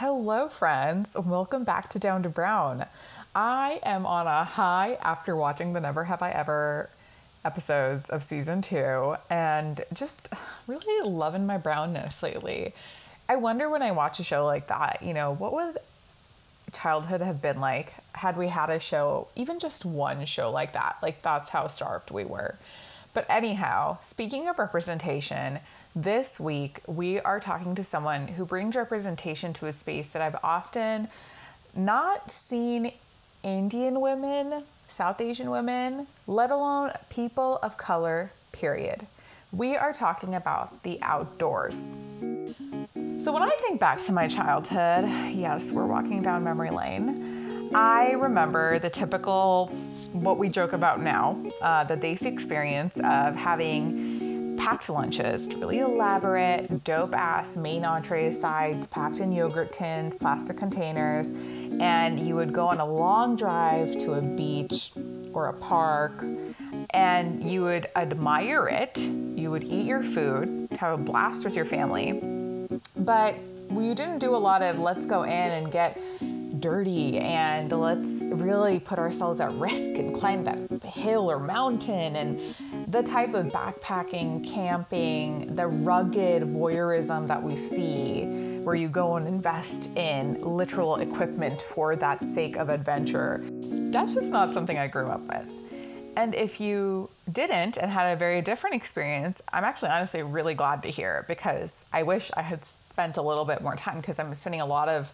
Hello, friends. Welcome back to Down to Brown. I am on a high after watching the Never Have I Ever episodes of season two and just really loving my brownness lately. I wonder when I watch a show like that, you know, what would childhood have been like had we had a show, even just one show like that? Like, that's how starved we were. But anyhow, speaking of representation, this week we are talking to someone who brings representation to a space that I've often not seen Indian women, South Asian women, let alone people of color, period. We are talking about the outdoors. So, when I think back to my childhood, yes, we're walking down memory lane. I remember the typical, what we joke about now, uh, the Desi experience of having packed lunches, really elaborate, dope ass main entree sides packed in yogurt tins, plastic containers, and you would go on a long drive to a beach or a park and you would admire it. You would eat your food, have a blast with your family but we didn't do a lot of let's go in and get dirty and let's really put ourselves at risk and climb that hill or mountain and the type of backpacking, camping, the rugged voyeurism that we see where you go and invest in literal equipment for that sake of adventure. That's just not something I grew up with. And if you didn't and had a very different experience, I'm actually honestly really glad to hear because I wish I had spent a little bit more time because I'm spending a lot of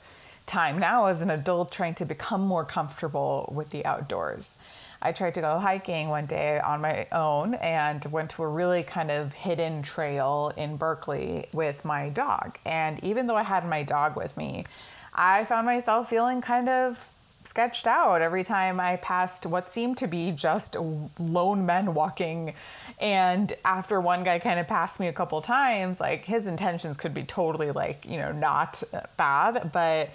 time now as an adult trying to become more comfortable with the outdoors. I tried to go hiking one day on my own and went to a really kind of hidden trail in Berkeley with my dog. And even though I had my dog with me, I found myself feeling kind of sketched out every time I passed what seemed to be just lone men walking. And after one guy kind of passed me a couple times, like his intentions could be totally like, you know, not bad, but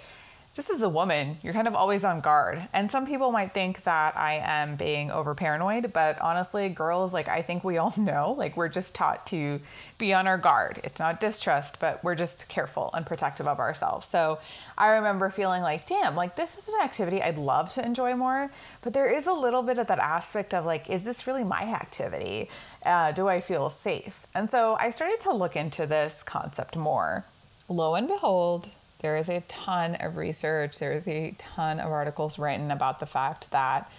just as a woman, you're kind of always on guard. And some people might think that I am being over paranoid, but honestly, girls, like I think we all know, like we're just taught to be on our guard. It's not distrust, but we're just careful and protective of ourselves. So I remember feeling like, damn, like this is an activity I'd love to enjoy more, but there is a little bit of that aspect of like, is this really my activity? Uh, do I feel safe? And so I started to look into this concept more. Lo and behold, there is a ton of research, there is a ton of articles written about the fact that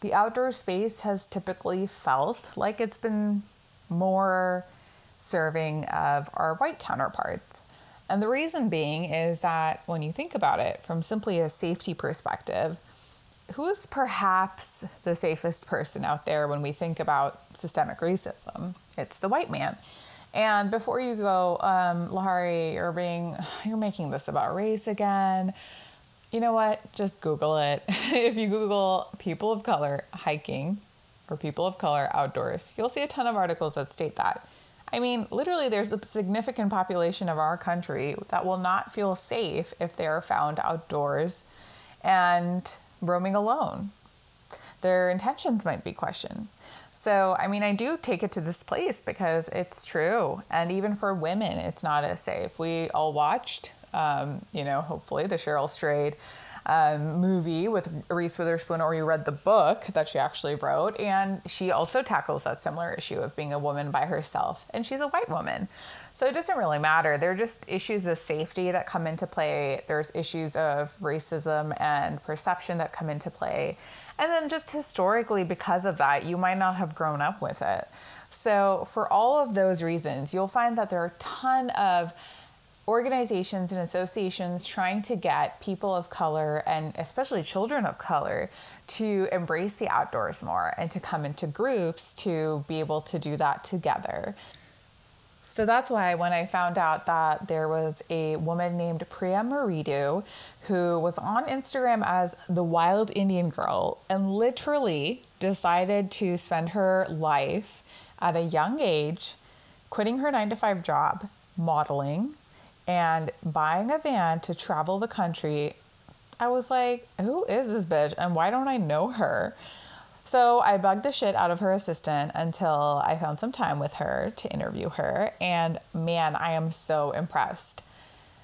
the outdoor space has typically felt like it's been more serving of our white counterparts. And the reason being is that when you think about it from simply a safety perspective, who is perhaps the safest person out there when we think about systemic racism? It's the white man. And before you go, um, Lahari, you're being, you're making this about race again. You know what? Just Google it. if you Google people of color hiking or people of color outdoors, you'll see a ton of articles that state that. I mean, literally, there's a significant population of our country that will not feel safe if they are found outdoors and roaming alone. Their intentions might be questioned. So, I mean, I do take it to this place because it's true. And even for women, it's not as safe. We all watched, um, you know, hopefully the Cheryl Strayed um, movie with Reese Witherspoon, or you read the book that she actually wrote. And she also tackles that similar issue of being a woman by herself. And she's a white woman. So it doesn't really matter. There are just issues of safety that come into play. There's issues of racism and perception that come into play. And then just historically, because of that, you might not have grown up with it. So, for all of those reasons, you'll find that there are a ton of organizations and associations trying to get people of color and especially children of color to embrace the outdoors more and to come into groups to be able to do that together. So that's why when I found out that there was a woman named Priya Maridu who was on Instagram as the Wild Indian Girl and literally decided to spend her life at a young age quitting her nine to five job, modeling, and buying a van to travel the country, I was like, who is this bitch and why don't I know her? So I bugged the shit out of her assistant until I found some time with her to interview her. And man, I am so impressed.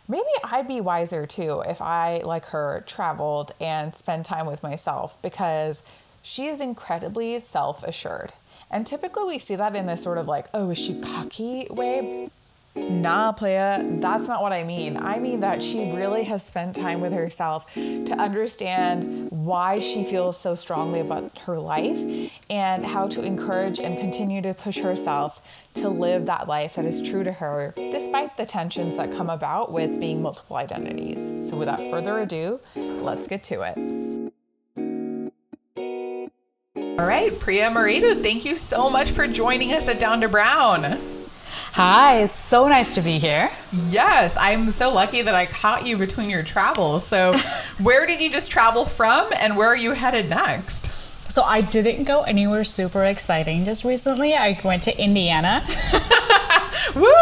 maybe I'd be wiser too if I, like her, traveled and spent time with myself because she is incredibly self assured. And typically we see that in this sort of like, oh, is she cocky way? Nah, playa, that's not what I mean. I mean that she really has spent time with herself to understand why she feels so strongly about her life and how to encourage and continue to push herself to live that life that is true to her, despite the tensions that come about with being multiple identities. So, without further ado, let's get to it. All right, Priya Maridu, thank you so much for joining us at Down to Brown. Hi, so nice to be here. Yes, I'm so lucky that I caught you between your travels. So, where did you just travel from and where are you headed next? So, I didn't go anywhere super exciting just recently. I went to Indiana. Woo!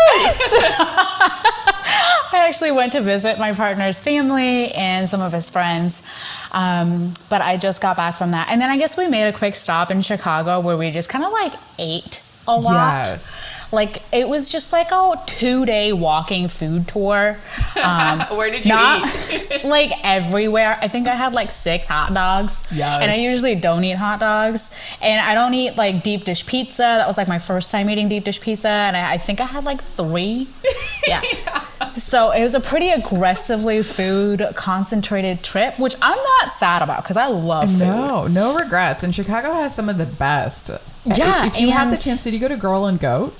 I actually went to visit my partner's family and some of his friends. Um, but I just got back from that. And then I guess we made a quick stop in Chicago where we just kind of like ate a lot. Yes. Like it was just like a two day walking food tour. Um, Where did you not, eat? like everywhere. I think I had like six hot dogs. Yes. And I usually don't eat hot dogs. And I don't eat like deep dish pizza. That was like my first time eating deep dish pizza. And I, I think I had like three. Yeah. So it was a pretty aggressively food concentrated trip, which I'm not sad about because I love food. No, no regrets. And Chicago has some of the best. Yeah, If you had the chance, did you go to Girl and Goat?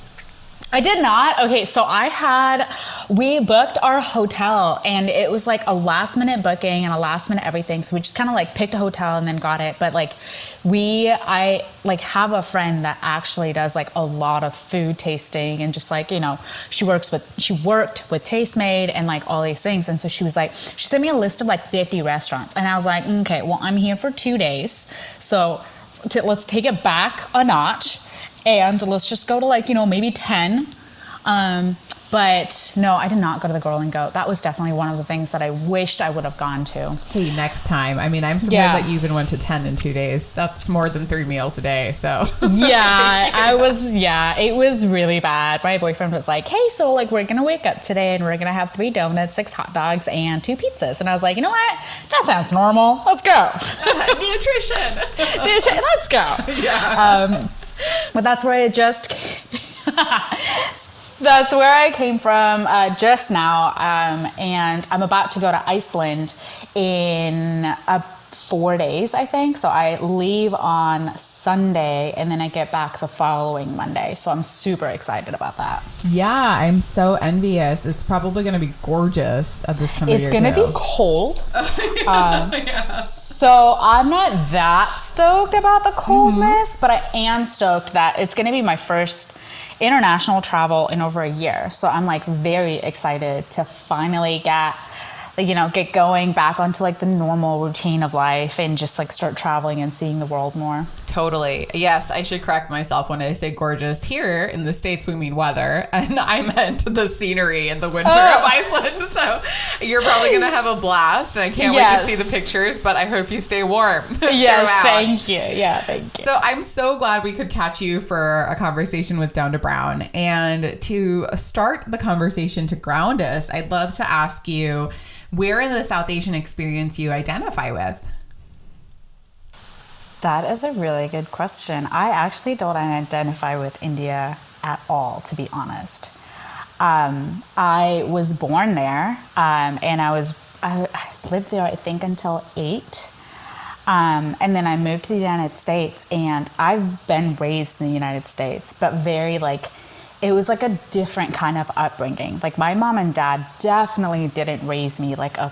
I did not. Okay, so I had we booked our hotel and it was like a last minute booking and a last minute everything. So we just kind of like picked a hotel and then got it. But like we I like have a friend that actually does like a lot of food tasting and just like, you know, she works with she worked with Tastemade and like all these things. And so she was like she sent me a list of like 50 restaurants and I was like, mm, "Okay, well, I'm here for 2 days." So to, let's take it back a notch and let's just go to like you know maybe 10 um, but no i did not go to the girl and goat that was definitely one of the things that i wished i would have gone to Hey, next time. I mean, I'm surprised Yeah. that you even went to 10 in two days. That's more than three meals a day. So, yeah i was yeah it was really bad my boyfriend was like hey so like we're gonna wake up today and we're gonna have three donuts six hot dogs and two pizzas and i was like you know what that sounds normal let's go nutrition. let's go Yeah. Um, but that's where I just. That's where I came from uh, just now, um, and I'm about to go to Iceland in uh, four days, I think. So I leave on Sunday, and then I get back the following Monday. So I'm super excited about that. yeah, I'm so envious. It's probably going to be gorgeous at this time of year. It's gonna be cold. Um, So I'm not that stoked about the coldness, but I am stoked that it's gonna be my first international travel in over a year. So I'm like very excited to finally get you know, get going back onto like the normal routine of life and just like start traveling and seeing the world more. Totally. Yes, I should correct myself when I say gorgeous. Here in the States, we mean weather, and I meant the scenery in the winter Oh. of Iceland. So you're probably going to have a blast, and I can't Yes. wait to see the pictures, but I hope you stay warm. Yes, thank you. Yeah, thank you. So I'm so glad we could catch you for a conversation with Down to Brown. And to start the conversation to ground us, I'd love to ask you where in the South Asian experience you identify with. That is a really good question. I actually don't identify with India at all, to be honest. Um, I was born there, um, and I was I, lived there I think until eight, um, and then I moved to the United States, and I've been raised in the United States, but very like it was like a different kind of upbringing. Like my mom and dad definitely didn't raise me like a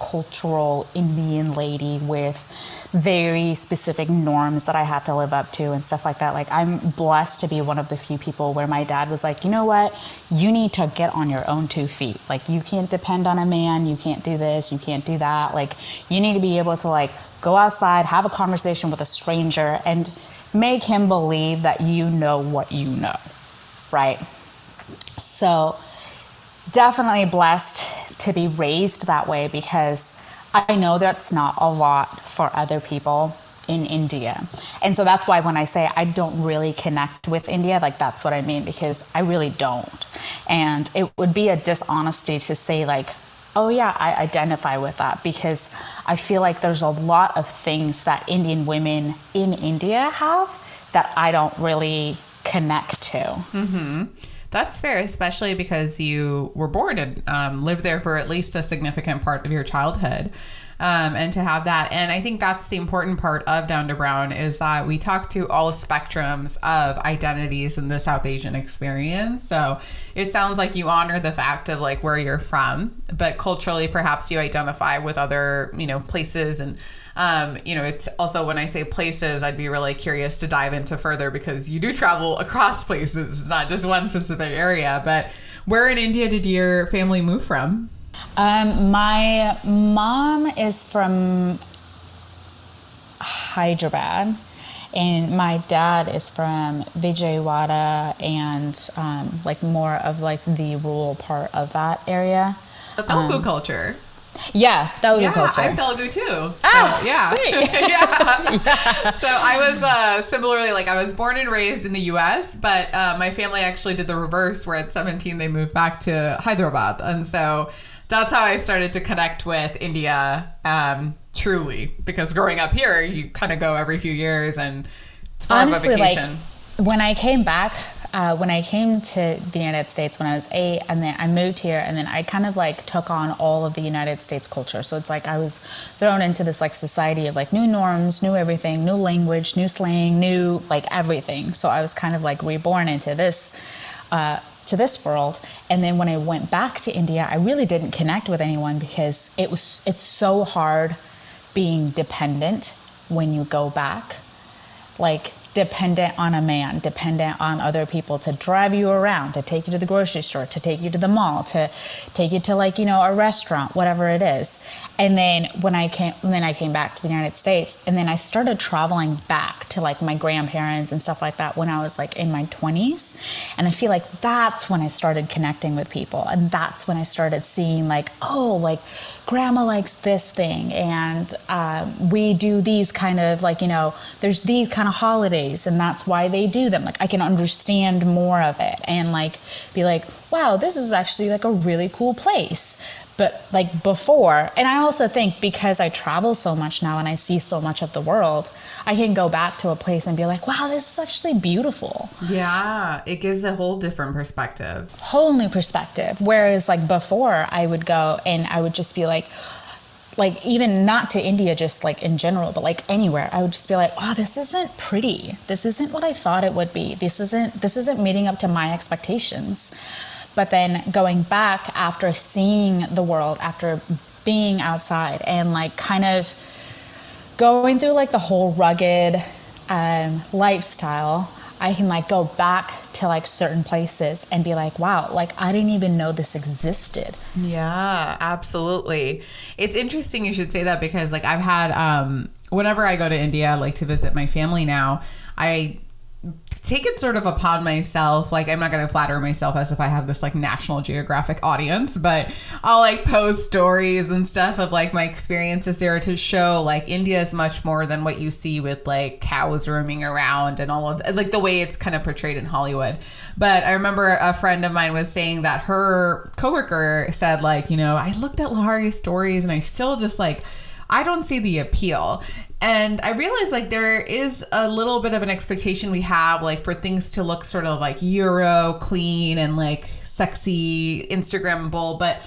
cultural Indian lady with very specific norms that I had to live up to and stuff like that. Like I'm blessed to be one of the few people where my dad was like, you know what, you need to get on your own two feet. Like you can't depend on a man. You can't do this. You can't do that. Like you need to be able to like go outside, have a conversation with a stranger, and make him believe that you know what you know, right? So definitely blessed to be raised that way because I know that's not a lot for other people in India. And so that's why when I say I don't really connect with India, like that's what I mean because I really don't. And it would be a dishonesty to say like oh yeah, I identify with that because I feel like there's a lot of things that Indian women in India have that I don't really connect to. Mm-hmm. That's fair, especially because you were born and um, lived there for at least a significant part of your childhood um, and to have that. And I think that's the important part of Down to Brown is that we talk to all spectrums of identities in the South Asian experience. So it sounds like you honor the fact of like where you're from, but culturally, perhaps you identify with other, you know, places and um, you know, it's also when I say places, I'd be really curious to dive into further because you do travel across places. It's not just one specific area. But where in India did your family move from? Um, my mom is from Hyderabad, and my dad is from Vijayawada and um, like more of like the rural part of that area. The Telugu um, culture. Yeah, that Telugu yeah, culture. I'm Telugu too. Ah, yeah. yeah. yeah. So I was uh, similarly like I was born and raised in the U.S., but uh, my family actually did the reverse, where at 17 they moved back to Hyderabad, and so that's how I started to connect with India um, truly. Because growing up here, you kind of go every few years, and it's more Honestly, of a vacation. Like, when I came back, uh, when I came to the United States when I was eight, and then I moved here, and then I kind of like took on all of the United States culture. So it's like I was thrown into this like society of like new norms, new everything, new language, new slang, new like everything. So I was kind of like reborn into this. Uh, to this world and then when i went back to india i really didn't connect with anyone because it was it's so hard being dependent when you go back like dependent on a man, dependent on other people to drive you around, to take you to the grocery store, to take you to the mall, to take you to like, you know, a restaurant, whatever it is. And then when I came then I came back to the United States and then I started traveling back to like my grandparents and stuff like that when I was like in my 20s. And I feel like that's when I started connecting with people and that's when I started seeing like, oh, like grandma likes this thing and um, we do these kind of like you know there's these kind of holidays and that's why they do them. Like i can understand more of it and like be like wow this is actually like a really cool place but like before and i also think because i travel so much now and i see so much of the world I can go back to a place and be like, wow, this is actually beautiful. Yeah, it gives a whole different perspective. Whole new perspective. Whereas, like before, I would go and I would just be like, like even not to India, just like in general, but like anywhere, I would just be like, oh, this isn't pretty. This isn't what I thought it would be. This isn't this isn't meeting up to my expectations. But then going back after seeing the world, after being outside and like kind of going through like the whole rugged um, lifestyle, I can like go back to like certain places and be like, wow, like I didn't even know this existed. Yeah, absolutely. It's interesting you should say that because like I've had um whenever I go to India like to visit my family now, I take it sort of upon myself. Like, I'm not going to flatter myself as if I have this like National Geographic audience, but I'll like post stories and stuff of like my experiences there to show like India is much more than what you see with like cows roaming around and all of like the way it's kind of portrayed in Hollywood. But I remember a friend of mine was saying that her coworker said, like, you know, I looked at Lahari's stories and I still just like, I don't see the appeal. And I realize like there is a little bit of an expectation we have like for things to look sort of like Euro clean and like sexy Instagrammable, but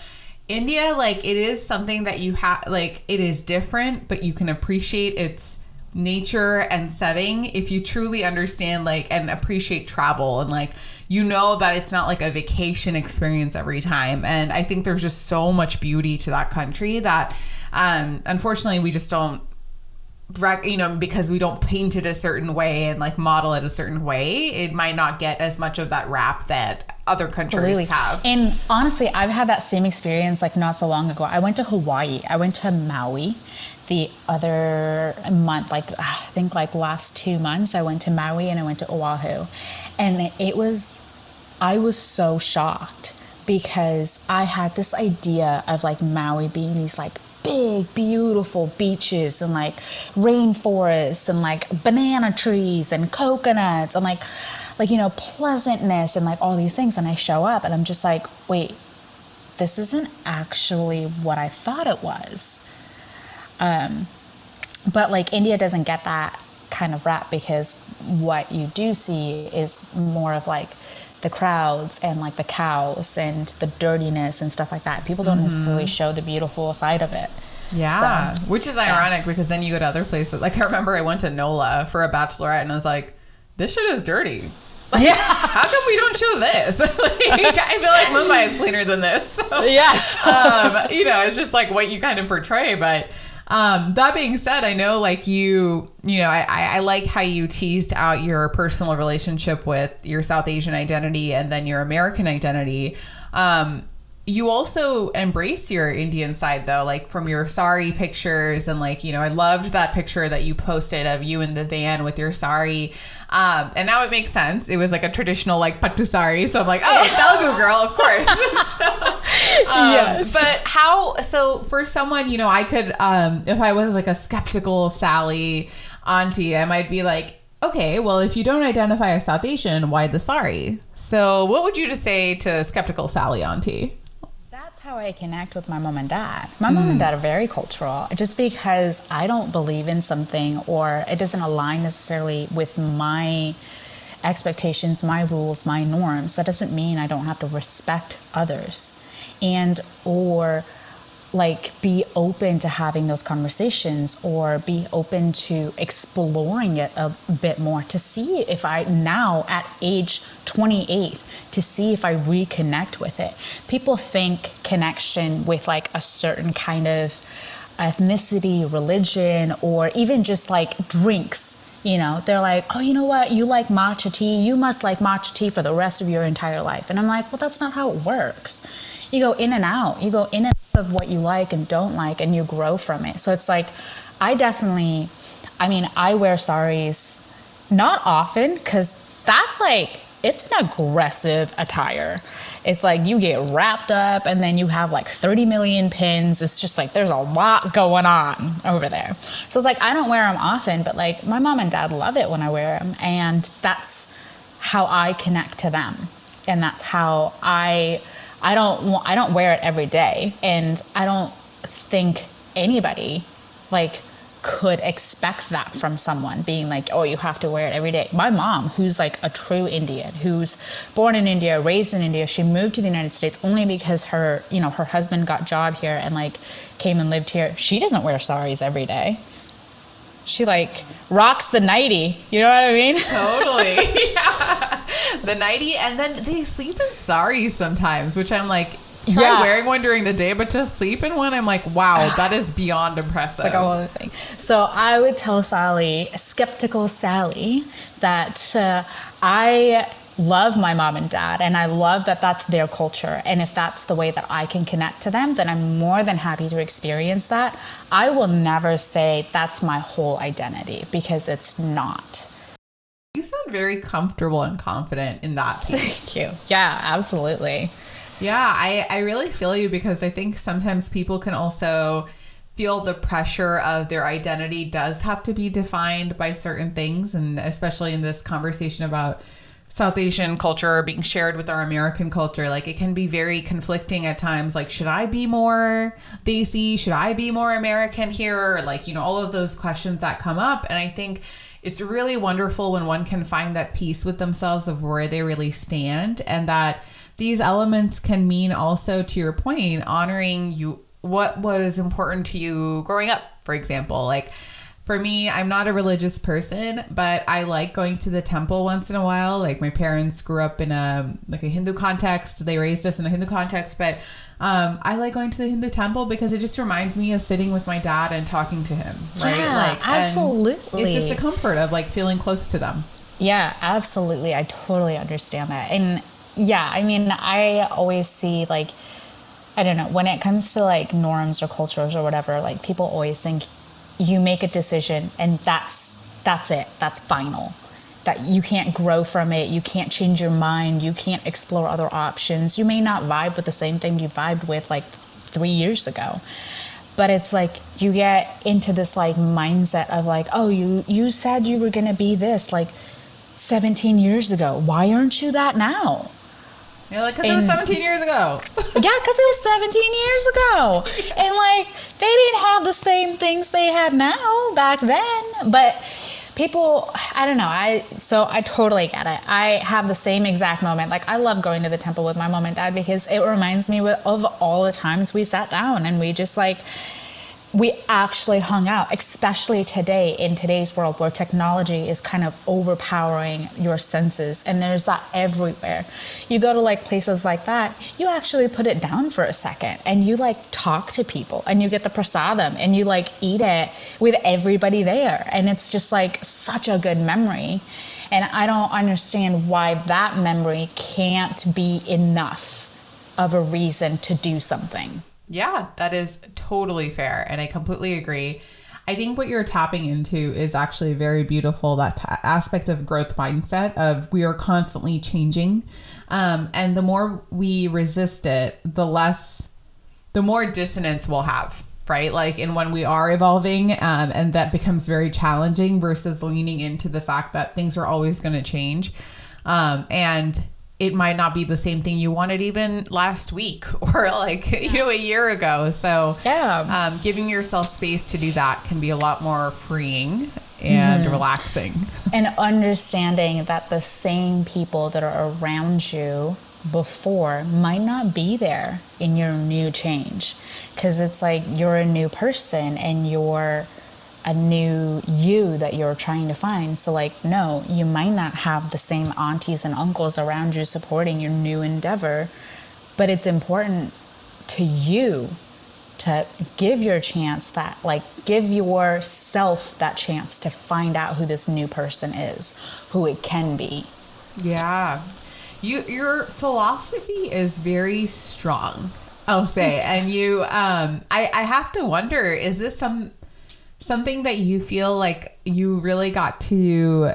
India like it is something that you have like it is different, but you can appreciate its nature and setting if you truly understand like and appreciate travel and like you know that it's not like a vacation experience every time and i think there's just so much beauty to that country that um unfortunately we just don't you know because we don't paint it a certain way and like model it a certain way it might not get as much of that rap that other countries really? have. And honestly i've had that same experience like not so long ago. I went to hawaii. I went to maui the other month like i think like last two months. I went to maui and i went to oahu. And it was i was so shocked because i had this idea of like maui being these like big, beautiful beaches and like rainforests and like banana trees and coconuts and like, like, you know, pleasantness and like all these things. And I show up and I'm just like, wait, this isn't actually what I thought it was. Um, but like India doesn't get that kind of rap because what you do see is more of like the crowds and like the cows and the dirtiness and stuff like that. People don't mm-hmm. necessarily show the beautiful side of it. Yeah. So, Which is ironic yeah. because then you go to other places. Like I remember I went to NOLA for a bachelorette and I was like, this shit is dirty. Like, yeah. How come we don't show this? like, I feel like Mumbai is cleaner than this. So, yes. um, you know, it's just like what you kind of portray. But um, that being said, I know like you, you know, I, I like how you teased out your personal relationship with your South Asian identity and then your American identity. Um, you also embrace your Indian side though, like from your sari pictures and like, you know, I loved that picture that you posted of you in the van with your sari. Um, and now it makes sense. It was like a traditional like pattu sari. So I'm like, oh, Telugu girl, of course. so, um, yes. But how, so for someone, you know, I could, um, if I was like a skeptical Sally auntie, I might be like, okay, well, if you don't identify as South Asian, why the sari? So what would you just say to skeptical Sally auntie? That's how I connect with my mom and dad. My mm. mom and mm. dad are very cultural. Just because I don't believe in something or it doesn't align necessarily with my expectations, my rules, my norms, that doesn't mean I don't have to respect others and or like be open to having those conversations or be open to exploring it a bit more to see if I now at age 28 to see if I reconnect with it. People think connection with like a certain kind of ethnicity, religion, or even just like drinks. You know, they're like, oh, you know what? You like matcha tea. You must like matcha tea for the rest of your entire life. And I'm like, well, that's not how it works. You go in and out. You go in and out of what you like and don't like, and you grow from it. So it's like, I definitely, I mean, I wear saris not often because that's like it's an aggressive attire. It's like you get wrapped up and then you have like 30 million pins. It's just like there's a lot going on over there. So it's like I don't wear them often, but like my mom and dad love it when I wear them. And that's how I connect to them. And that's how I I don't I don't wear it every day and I don't think anybody like could expect that from someone being like, oh, you have to wear it every day. My mom, who's like a true Indian, who's born in India, raised in India, she moved to the United States only because her, you know, her husband got job here and like came and lived here. She doesn't wear saris every day. She like rocks the nightie. You know what I mean? Totally. yeah. The nightie, and then they sleep in saris sometimes, which I'm like, try yeah. wearing one during the day, but to sleep in one, I'm like, wow, that is beyond impressive. It's like a whole other thing. So I would tell Sally, skeptical Sally, that uh, I love my mom and dad and I love that that's their culture. And if that's the way that I can connect to them, then I'm more than happy to experience that. I will never say that's my whole identity because it's not. You sound very comfortable and confident in that piece. Thank you. Yeah, absolutely. Yeah, I, I really feel you because I think sometimes people can also feel the pressure of their identity does have to be defined by certain things. And especially in this conversation about South Asian culture being shared with our American culture, like it can be very conflicting at times. Like, should I be more Desi? Should I be more American here? Like, you know, all of those questions that come up. And I think it's really wonderful when one can find that peace with themselves of where they really stand and that these elements can mean also to your point honoring you what was important to you growing up for example like for me i'm not a religious person but i like going to the temple once in a while like my parents grew up in a like a hindu context they raised us in a hindu context but um, I like going to the Hindu temple because it just reminds me of sitting with my dad and talking to him, right? Yeah, like, absolutely. It's just a comfort of like feeling close to them. Yeah, absolutely. I totally understand that. And yeah, I mean, I always see like, I don't know, when it comes to like norms or cultures or whatever, like people always think you make a decision and that's that's it, that's final. That you can't grow from it, you can't change your mind, you can't explore other options. You may not vibe with the same thing you vibed with like three years ago. But it's like you get into this like mindset of like, oh, you you said you were gonna be this like 17 years ago. Why aren't you that now? You're like, because it was 17 years ago. yeah, because it was 17 years ago. And like, they didn't have the same things they had now back then. But people, I don't know. I So I totally get it. I have the same exact moment. Like, I love going to the temple with my mom and dad because it reminds me of all the times we sat down and we just like, we actually hung out, especially today in today's world where technology is kind of overpowering your senses and there's that everywhere. You go to like places like that, you actually put it down for a second and you like talk to people and you get the prasadam and you like eat it with everybody there. And it's just like such a good memory. And I don't understand why that memory can't be enough of a reason to do something. Yeah, that is totally fair. And I completely agree. I think what you're tapping into is actually very beautiful that t- aspect of growth mindset of we are constantly changing. Um, and the more we resist it, the less, the more dissonance we'll have, right? Like, in when we are evolving, um, and that becomes very challenging versus leaning into the fact that things are always going to change. Um, and it might not be the same thing you wanted even last week or like you know a year ago. So yeah. um, giving yourself space to do that can be a lot more freeing and mm. relaxing. And understanding that the same people that are around you before might not be there in your new change. Because it's like you're a new person and you're a new you that you're trying to find. So, like, no, you might not have the same aunties and uncles around you supporting your new endeavor, but it's important to you to give your chance that, like, give yourself that chance to find out who this new person is, who it can be. Yeah. You, your philosophy is very strong. I'll say, and you, um, I, I have to wonder, is this some something that you feel like you really got to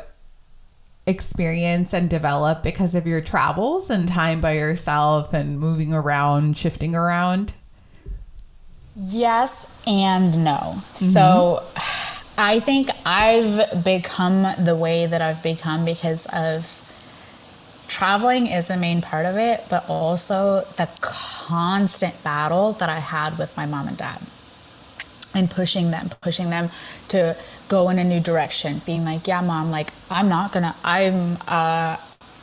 experience and develop because of your travels and time by yourself and moving around, shifting around? Yes and no. Mm-hmm. So I think I've become the way that I've become because of traveling is a main part of it, but also the constant battle that I had with my mom and dad and pushing them, pushing them to go in a new direction, being like, yeah, mom, like, I'm not gonna, I'm a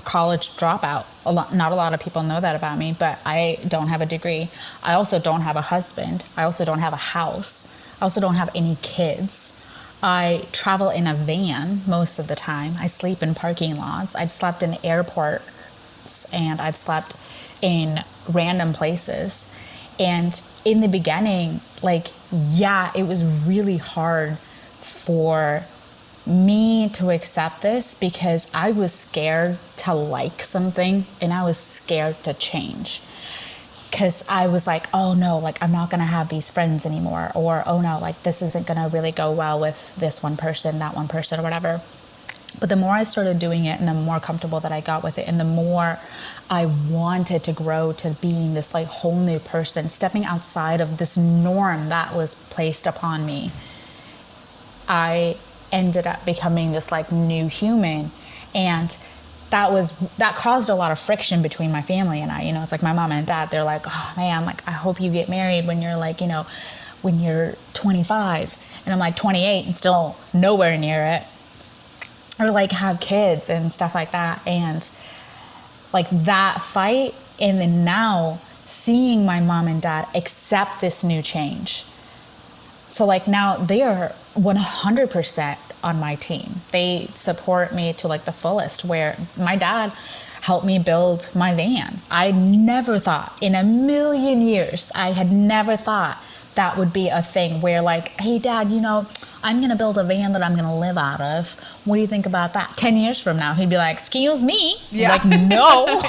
college dropout. A lot, not a lot of people know that about me, but I don't have a degree. I also don't have a husband. I also don't have a house. I also don't have any kids. I travel in a van most of the time. I sleep in parking lots. I've slept in airports and I've slept in random places. And in the beginning, like, yeah, it was really hard for me to accept this because I was scared to like something and I was scared to change. Because I was like, oh no, like I'm not gonna have these friends anymore. Or, oh no, like this isn't gonna really go well with this one person, that one person, or whatever. But the more I started doing it and the more comfortable that I got with it and the more I wanted to grow to being this like whole new person, stepping outside of this norm that was placed upon me, I ended up becoming this like new human. And that was that caused a lot of friction between my family and I. You know, it's like my mom and dad, they're like, oh man, like I hope you get married when you're like, you know, when you're 25. And I'm like 28 and still nowhere near it or like have kids and stuff like that and like that fight and then now seeing my mom and dad accept this new change. So like now they are 100% on my team. They support me to like the fullest where my dad helped me build my van. I never thought in a million years i had never thought that would be a thing where like hey dad you know I'm going to build a van that I'm going to live out of. What do you think about that? 10 years from now, he'd be like, Excuse me. Yeah. Like, no.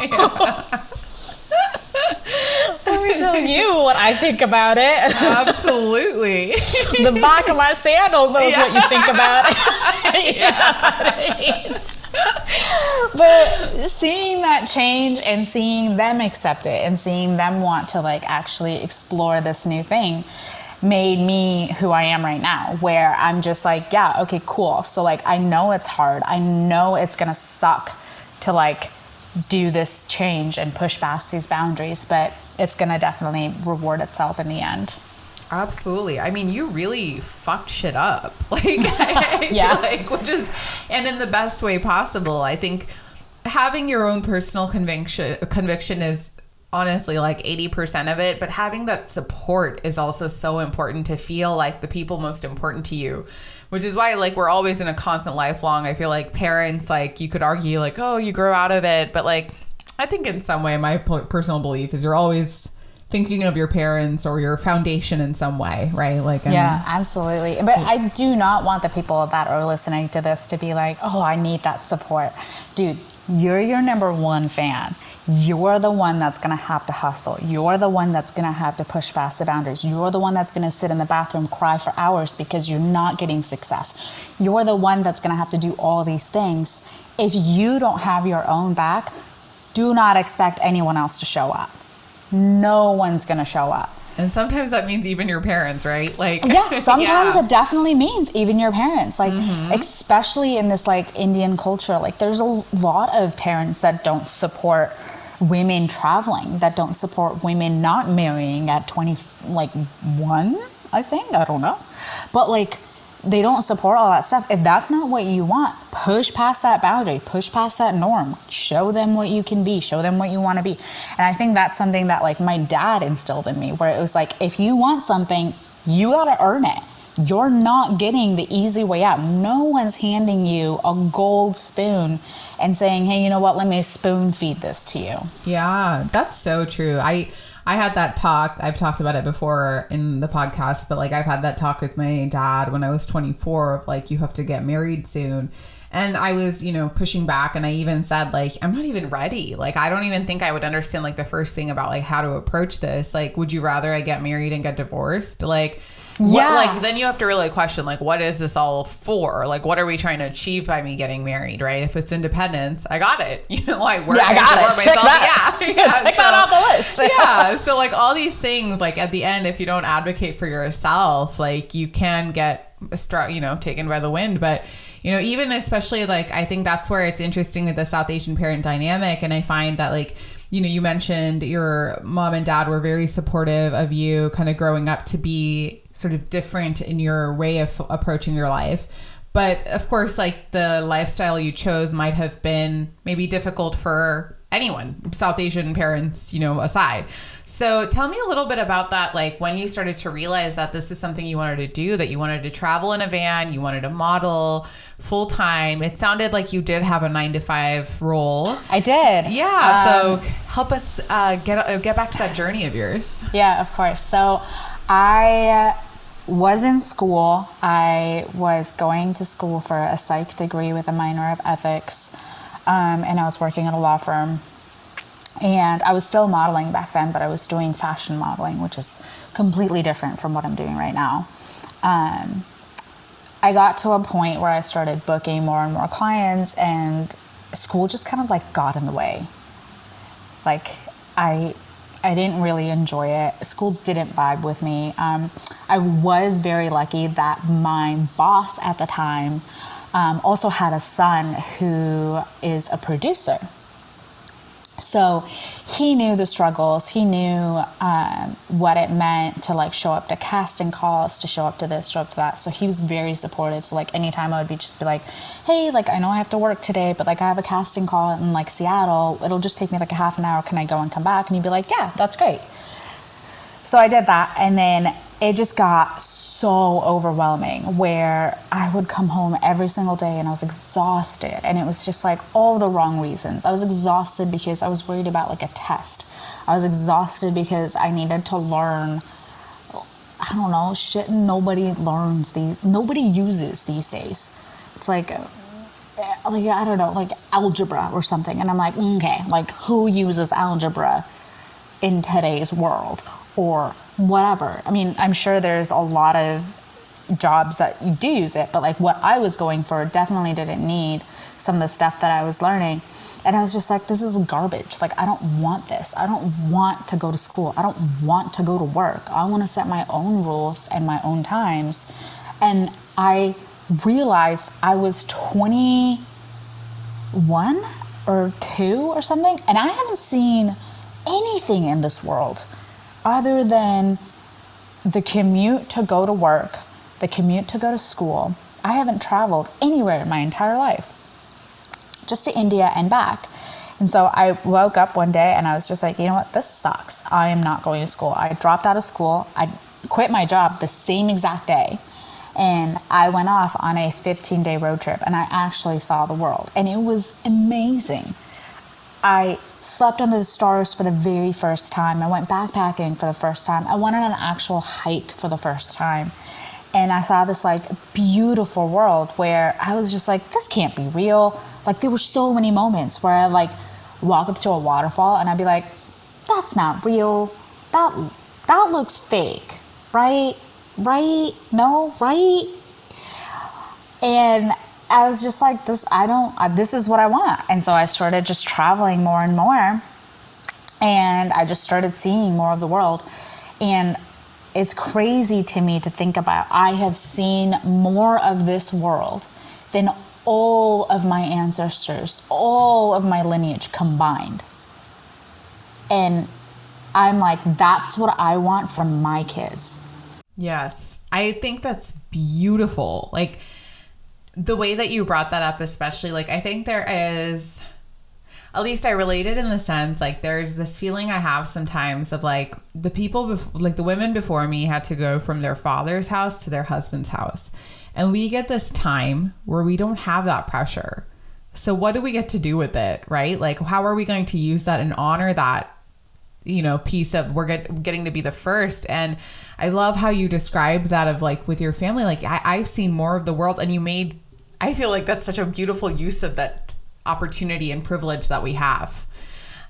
Let me tell you what I think about it. Absolutely. the back of my sandal knows yeah. what you think about it. yeah. but seeing that change and seeing them accept it and seeing them want to like actually explore this new thing made me who I am right now, where I'm just like, yeah, okay, cool. So, like, I know it's hard. I know it's gonna suck to like do this change and push past these boundaries, but it's to definitely reward itself in the end. Absolutely. I mean, you really fucked shit up. Like, Yeah. like, which is, and in the best way possible. I think having your own personal conviction conviction is honestly like 80% of it, but having that support is also so important to feel like the people most important to you. Which is why like we're always in a constant lifelong. I feel like parents like you could argue like, "Oh, you grow out of it," but like I think in some way my personal belief is you're always thinking of your parents or your foundation in some way, right? Like, and- Yeah, absolutely. But I do not want the people that are listening to this to be like, oh, I need that support. Dude, you're your number one fan. You're the one that's gonna have to hustle. You're the one that's gonna have to push past the boundaries. You're the one that's gonna sit in the bathroom, cry for hours because you're not getting success. You're the one that's gonna have to do all these things. If you don't have your own back, do not expect anyone else to show up. No one's gonna show up. And sometimes that means even your parents, right? Like, yeah sometimes yeah. it definitely means even your parents like Mm-hmm. especially in this like indian culture like there's a lot of parents that don't support women traveling that don't support women not marrying at 20 like 1 i think i don't know but like they don't support all that stuff. If that's not what you want push past that boundary push past that norm. Show them what you can be show them what you want to be. And i think that's something that like my dad instilled in me where it was like if you want something you got to earn it. You're not getting the easy way out. No one's handing you a gold spoon and saying hey you know what? Let me spoon feed this to you. Yeah, that's so true. I I had that talk. I've talked about it before in the podcast, but like I've had that talk with my dad when I was 24 of like you have to get married soon. And I was, you know, pushing back and I even said like I'm not even ready. Like I don't even think I would understand like the first thing about like how to approach this. Like would you rather I get married and get divorced? Like what, Yeah. like then you have to really question like what is this all for? Like what are we trying to achieve by me getting married, right? If it's independence, I got it. You know, I work, Yeah, I got support it. Check myself. that. Yeah, yeah. Check that off the list. yeah. So like all these things, like at the end, if you don't advocate for yourself, like you can get struck, you know, taken by the wind. But you know, even especially like I think that's where it's interesting with the South Asian parent dynamic, and I find that like. You know, you mentioned your mom and dad were very supportive of you kind of growing up to be sort of different in your way of approaching your life. But of course, like the lifestyle you chose might have been maybe difficult for anyone, South Asian parents, you know, aside. So tell me a little bit about that, like when you started to realize that this is something you wanted to do, that you wanted to travel in a van, you wanted to model full time. It sounded like you did have a nine to five role. i did Yeah. Um, so help us uh, get uh, get back to that journey of yours. Yeah, of course. So I was in school. I was going to school for a psych degree with a minor of ethics, um, and I was working at a law firm. And I was still modeling back then, but I was doing fashion modeling, which is completely different from what I'm doing right now. Um, I got to a point where I started booking more and more clients, and school just kind of like got in the way like i i didn't really enjoy it. School didn't vibe with me. Um, i was very lucky that my boss at the time um, also had a son who is a producer so he knew the struggles. He knew um, what it meant to like show up to casting calls to show up to this show up to that. So he was very supportive. So like anytime i would be just be like hey like i know i have to work today but like i have a casting call in like seattle. It'll just take me like a half an hour. Can i go and come back? And he'd be like yeah that's great. So I did that, and then it just got so overwhelming where I would come home every single day and I was exhausted, and it was just like all the wrong reasons. I was exhausted because I was worried about like a test. I was exhausted because I needed to learn. I don't know shit. Nobody learns these. Nobody uses these days. It's like eh, like I don't know, like algebra or something. And I'm like, okay, like who uses algebra in today's world or whatever? I mean, I'm sure there's a lot of jobs that you do use it, but like what I was going for definitely didn't need some of the stuff that I was learning. And I was just like, this is garbage. Like, I don't want this. I don't want to go to school. I don't want to go to work. I want to set my own rules and my own times. And I realized I was 21 or two or something, and I haven't seen anything in this world other than the commute to go to work, the commute to go to school. I haven't traveled anywhere in my entire life, just to India and back. And so I woke up one day and I was just like, you know what, this sucks. I am not going to school. I dropped out of school. I quit my job the same exact day. And I went off on a 15 day road trip and I actually saw the world. And it was amazing. I slept under the stars for the very first time. I went backpacking for the first time. I went on an actual hike for the first time. And I saw this like beautiful world where I was just like, this can't be real. Like there were so many moments where I like walk up to a waterfall and I'd be like, that's not real. That that looks fake, right? Right? No, right? And I was just like, this, I don't, this is what I want. And so I started just traveling more and more. And I just started seeing more of the world. And it's crazy to me to think about. I have seen more of this world than all of my ancestors, all of my lineage combined. And I'm like, that's what I want from my kids. Yes. I think that's beautiful. Like the way that you brought that up, especially, like, I think there is, at least I related in the sense, like, there's this feeling I have sometimes of like the people, bef- like, the women before me had to go from their father's house to their husband's house. And we get this time where we don't have that pressure. So, what do we get to do with it, right? Like, how are we going to use that and honor that you know piece of we're get, getting to be the first and i love how you described that of like with your family like I, i've seen more of the world and you made i feel like that's such a beautiful use of that opportunity and privilege that we have.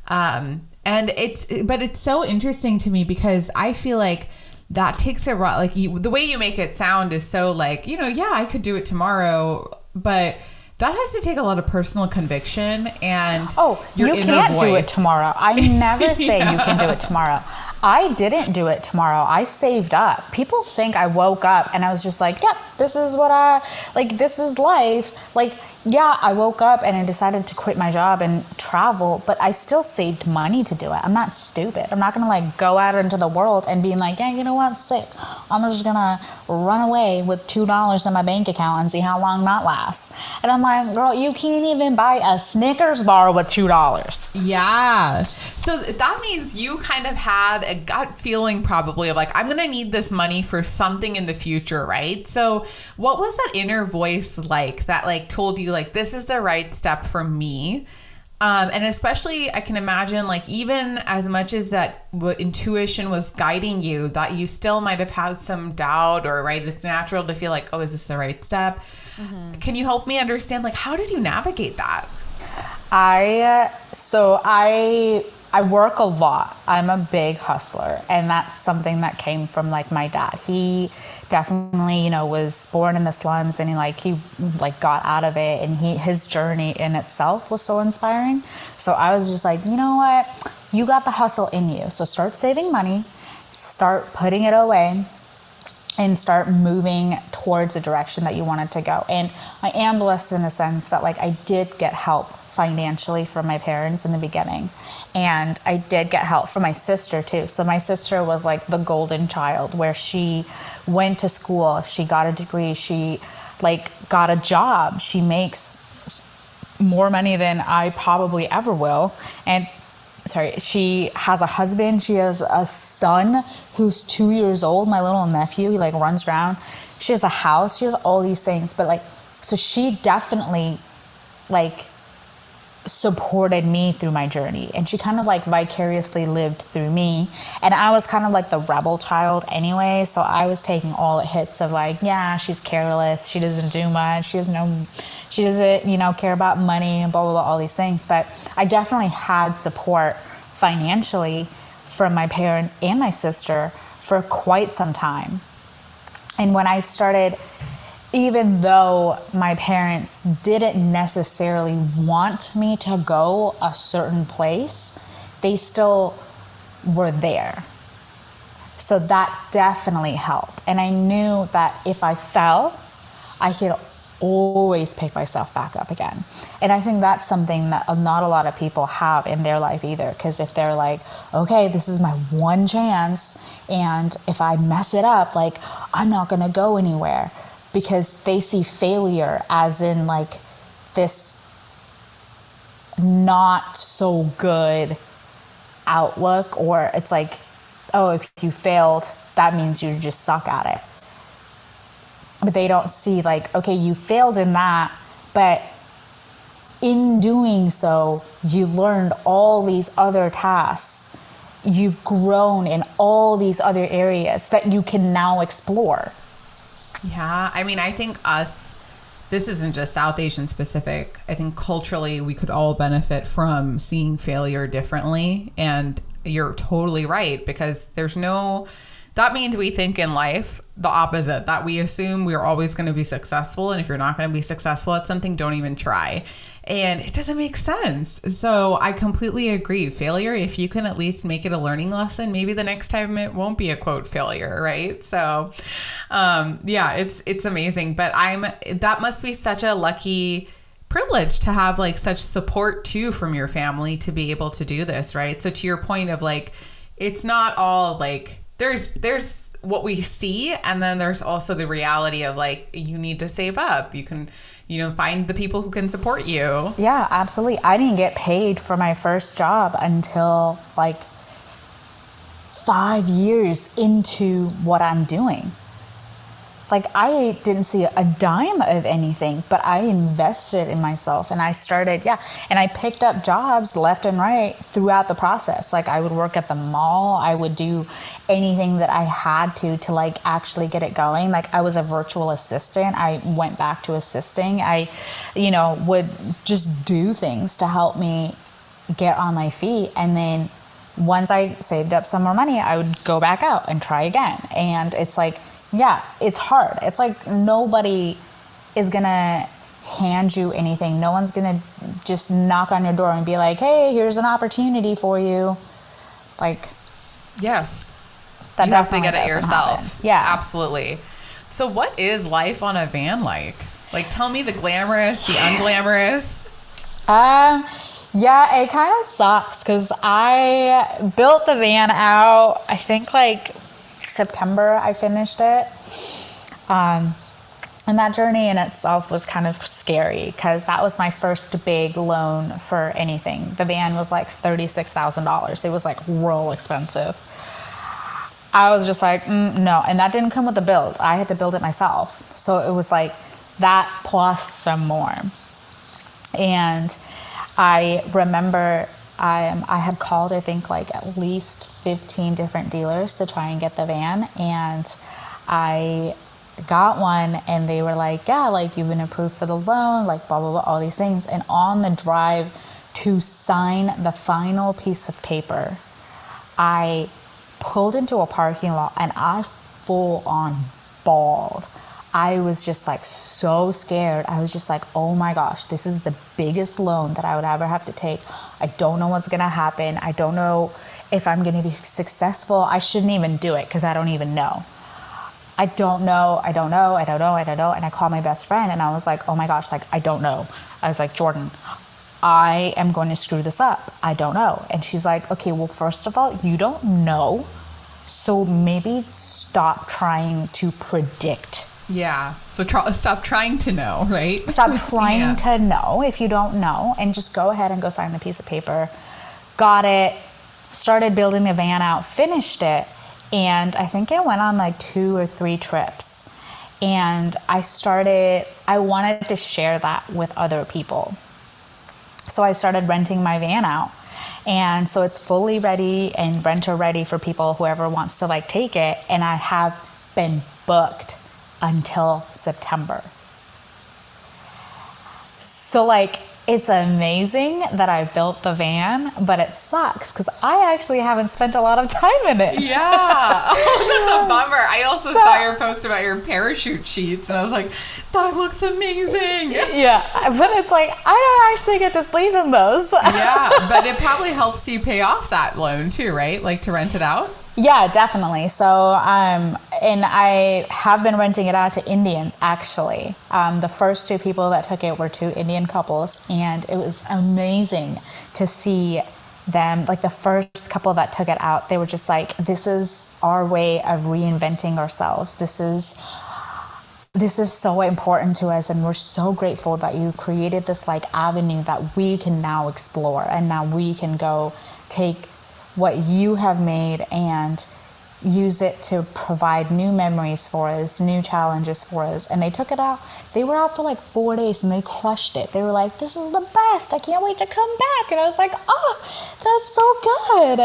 Um and it's but it's so interesting to me because i feel like that takes a lot like you, the way you make it sound is so like you know yeah i could do it tomorrow but that has to take a lot of personal conviction and oh you can't voice. do it tomorrow. I never say yeah. you can do it tomorrow. I didn't do it tomorrow. I saved up. People think i woke up and i was just like yep this is what i like this is life. Like yeah, I woke up and I decided to quit my job and travel, but I still saved money to do it. I'm not stupid. I'm not gonna like go out into the world and being like, yeah, you know what, sick. I'm just gonna run away with two dollars in my bank account and see how long that lasts. And I'm like, girl, you can't even buy a Snickers bar with two dollars. Yeah. So that means you kind of had a gut feeling probably of like, I'm gonna need this money for something in the future, right? So what was that inner voice like that like told you like this is the right step for me um, and especially i can imagine like even as much as that intuition was guiding you that you still might have had some doubt or right it's natural to feel like oh is this the right step mm-hmm. can you help me understand like how did you navigate that i so i I work a lot. I'm a big hustler, and that's something that came from like my dad. He definitely, you know, was born in the slums, and he like he like got out of it, and he his journey in itself was so inspiring. So I was just like, you know what, you got the hustle in you. So start saving money, start putting it away, and start moving towards the direction that you wanted to go. And I am blessed in a sense that like I did get help financially from my parents in the beginning. And I did get help from my sister too. So my sister was like the golden child where she went to school, she got a degree, she like got a job. She makes more money than I probably ever will. And sorry, she has a husband, she has a son who's 2 years old, my little nephew, he like runs around. She has a house, she has all these things, but like so she definitely like supported me through my journey. And she kind of like vicariously lived through me. And i was kind of like the rebel child anyway. So i was taking all the hits of like yeah she's careless. She doesn't do much. She doesn't know she doesn't you know care about money and blah blah blah all these things. But i definitely had support financially from my parents and my sister for quite some time. And when i started even though my parents didn't necessarily want me to go a certain place, they still were there. So that definitely helped. And I knew that if I fell, I could always pick myself back up again. And I think that's something that not a lot of people have in their life either. Because if they're like, okay, this is my one chance, and if I mess it up, like, I'm not gonna go anywhere because they see failure as in like this not so good outlook, or it's like, oh, if you failed, that means you just suck at it. But they don't see like okay you failed in that but in doing so you learned all these other tasks. You've grown in all these other areas that you can now explore yeah i mean i think us this isn't just south asian specific. I think culturally we could all benefit from seeing failure differently. And you're totally right because there's no that means we think in life the opposite that we assume we're always going to be successful. And if you're not going to be successful at something don't even try and it doesn't make sense. So i completely agree. Failure if you can at least make it a learning lesson maybe the next time it won't be a quote failure right? So um, yeah it's it's amazing. But i'm that must be such a lucky privilege to have like such support too from your family to be able to do this right? So to your point of like it's not all like there's there's what we see and then there's also the reality of like you need to save up. You can you know find the people who can support you. Yeah absolutely. I didn't get paid for my first job until like five years into what i'm doing like I didn't see a dime of anything, but I invested in myself and I started, yeah, and I picked up jobs left and right throughout the process. Like I would work at the mall, I would do anything that I had to to like actually get it going. Like I was a virtual assistant. I went back to assisting. I, you know, would just do things to help me get on my feet and then once I saved up some more money, I would go back out and try again. And it's like yeah, it's hard. It's like nobody is gonna hand you anything. No one's gonna just knock on your door and be like, "Hey, here's an opportunity for you." Like, yes, that you have to get it yourself. Happen. Yeah, absolutely. So, what is life on a van like? Like, tell me the glamorous, the unglamorous. Um. Uh, yeah, it kind of sucks because I built the van out. I think like September I finished it. Um, and that journey in itself was kind of scary because that was my first big loan for anything. The van was like $36,000. It was like real expensive. I was just like, mm, no. And that didn't come with the build. I had to build it myself. So it was like that plus some more. And I remember I, I had called, I think, like at least 15 different dealers to try and get the van. And I got one, and they were like, Yeah, like you've been approved for the loan, like blah, blah, blah, all these things. And on the drive to sign the final piece of paper, I pulled into a parking lot and I full on bawled I was just like so scared. I was just like, oh my gosh, this is the biggest loan that I would ever have to take. I don't know what's gonna happen. I don't know if I'm gonna be successful. I shouldn't even do it because I don't even know. I don't know, I don't know, I don't know, I don't know. And I called my best friend and I was like, oh my gosh, like, I don't know. I was like, Jordan, I am going to screw this up. I don't know. And she's like, okay, well, first of all, you don't know. So maybe stop trying to predict yeah. So try, stop trying to know, right? Stop trying yeah. to know if you don't know and just go ahead and go sign the piece of paper. Got it, started building the van out, finished it, and I think I went on like two or three trips. And I started, I wanted to share that with other people. So I started renting my van out. And so it's fully ready and renter ready for people, whoever wants to like take it. And I have been booked until September. So, like, it's amazing that I built the van, but it sucks because I actually haven't spent a lot of time in it. Yeah. Oh, that's a bummer. I also so, saw your post about your parachute sheets, and I was like, that looks amazing. Yeah. But it's like, I don't actually get to sleep in those. yeah. But it probably helps you pay off that loan too, right? Like to rent it out? Yeah, definitely. So, um, and I have been renting it out to Indians actually. Um, the first two people that took it were two Indian couples, and it was amazing to see them. Like the first couple that took it out, they were just like, "This is our way of reinventing ourselves. This is." This is so important to us, and we're so grateful that you created this like avenue that we can now explore, and now we can go take what you have made and use it to provide new memories for us, new challenges for us. And they took it out. They were out for like four days and they crushed it. They were like, this is the best. I can't wait to come back. And I was like, oh, that's so good.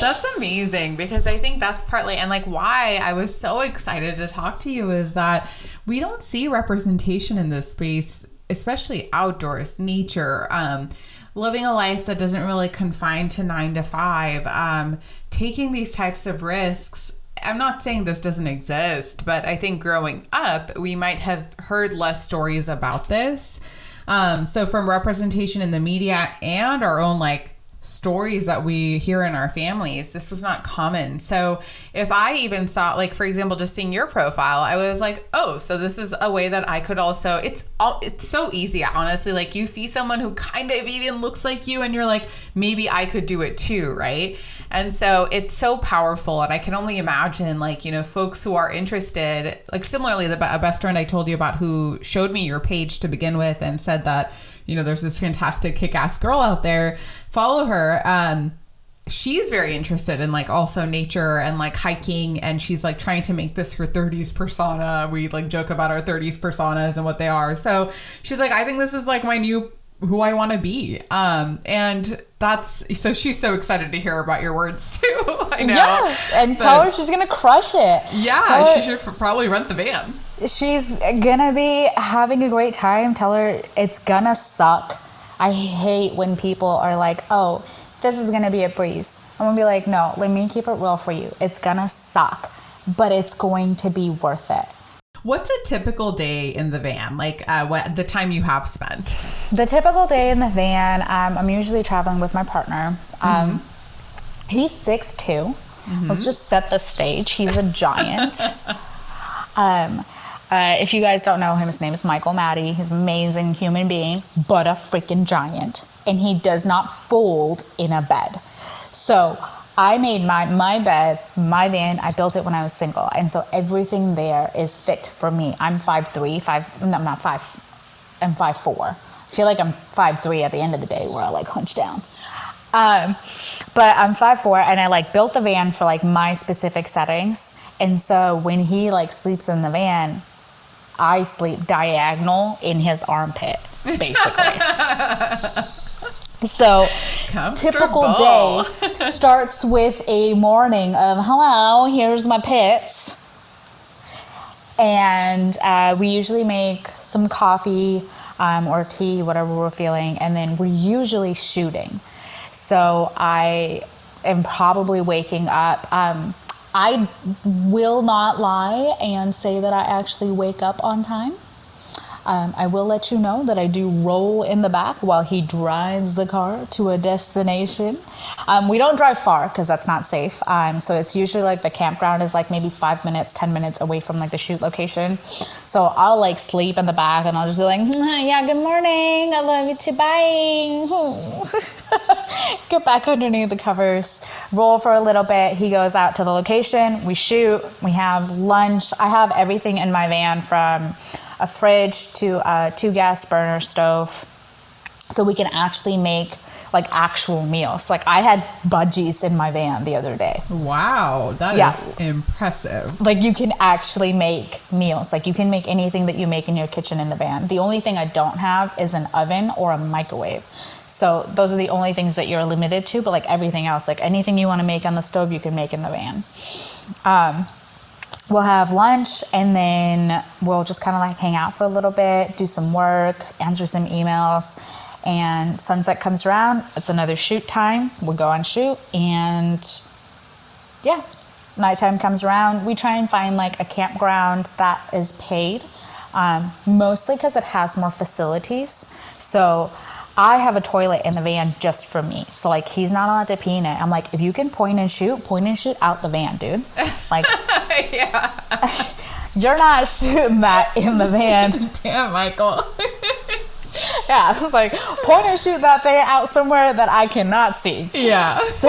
That's amazing because I think that's partly, and like why I was so excited to talk to you is that we don't see representation in this space, especially outdoors, nature. Um, living a life that doesn't really confine to nine to five, um, taking these types of risks. I'm not saying this doesn't exist, but I think growing up, we might have heard less stories about this. Um, so, from representation in the media and our own like stories that we hear in our families. This was not common. So if I even saw like for example just seeing your profile, I was like, "Oh, so this is a way that I could also it's all it's so easy honestly. Like you see someone who kind of even looks like you and you're like, "Maybe I could do it too," right? And so it's so powerful and I can only imagine like, you know, folks who are interested, like similarly the best friend I told you about who showed me your page to begin with and said that you know, there's this fantastic kick ass girl out there. Follow her. Um, she's very interested in like also nature and like hiking and she's like trying to make this her 30s persona. We like joke about our 30s personas and what they are. So she's like i think this is like my new who i want to be. Um and that's so she's so excited to hear about your words too. I know. Yeah and but, tell her she's gonna crush it. Yeah she should probably rent the van she's gonna be having a great time. Tell her it's gonna suck. I hate when people are like, oh, this is gonna be a breeze. I'm gonna be like, no, let me keep it real for you. It's gonna suck, but it's going to be worth it. What's a typical day in the van? Like uh, what the time you have spent? The typical day in the van, um, I'm usually traveling with my partner. Um, mm-hmm. He's 6'2". Mm-hmm. Let's just set the stage. He's a giant. um, uh, if you guys don't know him, his name is Michael Maddie. He's an amazing human being, but a freaking giant. And he does not fold in a bed. So I made my, my bed, my van, I built it when I was single. And so everything there is fit for me. I'm 5'3, 5, no, I'm not 5, I'm 5'4. I feel like I'm 5'3 at the end of the day where I like hunch down. Um, but I'm 5'4 and I like built the van for like my specific settings. And so when he like sleeps in the van, I sleep diagonal in his armpit, basically. so, typical day starts with a morning of hello, here's my pits. And uh, we usually make some coffee um, or tea, whatever we're feeling, and then we're usually shooting. So, I am probably waking up. Um, I will not lie and say that I actually wake up on time. Um, I will let you know that I do roll in the back while he drives the car to a destination. Um, we don't drive far because that's not safe. Um, so it's usually like the campground is like maybe five minutes, 10 minutes away from like the shoot location. So I'll like sleep in the back and I'll just be like, yeah, good morning. I love you too. Bye. Get back underneath the covers, roll for a little bit. He goes out to the location. We shoot. We have lunch. I have everything in my van from a fridge to a two gas burner stove so we can actually make like actual meals. Like I had budgies in my van the other day. Wow, that yeah. is impressive. Like you can actually make meals. Like you can make anything that you make in your kitchen in the van. The only thing I don't have is an oven or a microwave. So those are the only things that you're limited to, but like everything else, like anything you want to make on the stove, you can make in the van. Um, we'll have lunch and then we'll just kind of like hang out for a little bit, do some work, answer some emails. And sunset comes around, it's another shoot time. We'll go on shoot and yeah, nighttime comes around. We try and find like a campground that is paid, um, mostly because it has more facilities. So I have a toilet in the van just for me. So like he's not allowed to pee in it. I'm like, if you can point and shoot, point and shoot out the van, dude. Like yeah. you're not shooting that in the van. Damn, Michael. Yeah, it's like point and shoot that thing out somewhere that I cannot see. yeah. So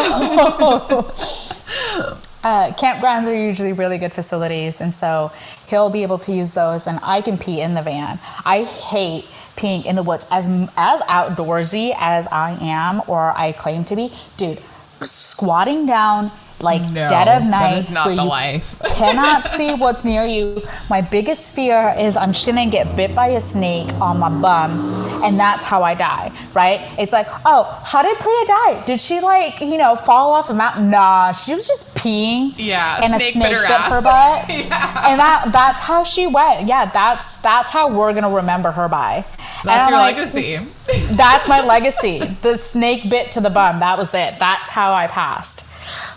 uh, campgrounds are usually really good facilities, and so he'll be able to use those, and I can pee in the van. I hate peeing in the woods as as outdoorsy as I am or I claim to be, dude. Squatting down like No, dead of night, is not where the you life. cannot see what's near you. My biggest fear is I'm just gonna get bit by a snake on my bum, and that's how I die. Right? It's like, oh, how did Priya die? Did she like you know fall off a mountain? Nah, she was just peeing. Yeah, and snake a snake bit her bit her butt. Yeah. And that that's how she went. Yeah, that's that's how we're gonna remember her by. That's your like, legacy. That's my legacy. The snake bit to the bum. That was it. That's how I passed.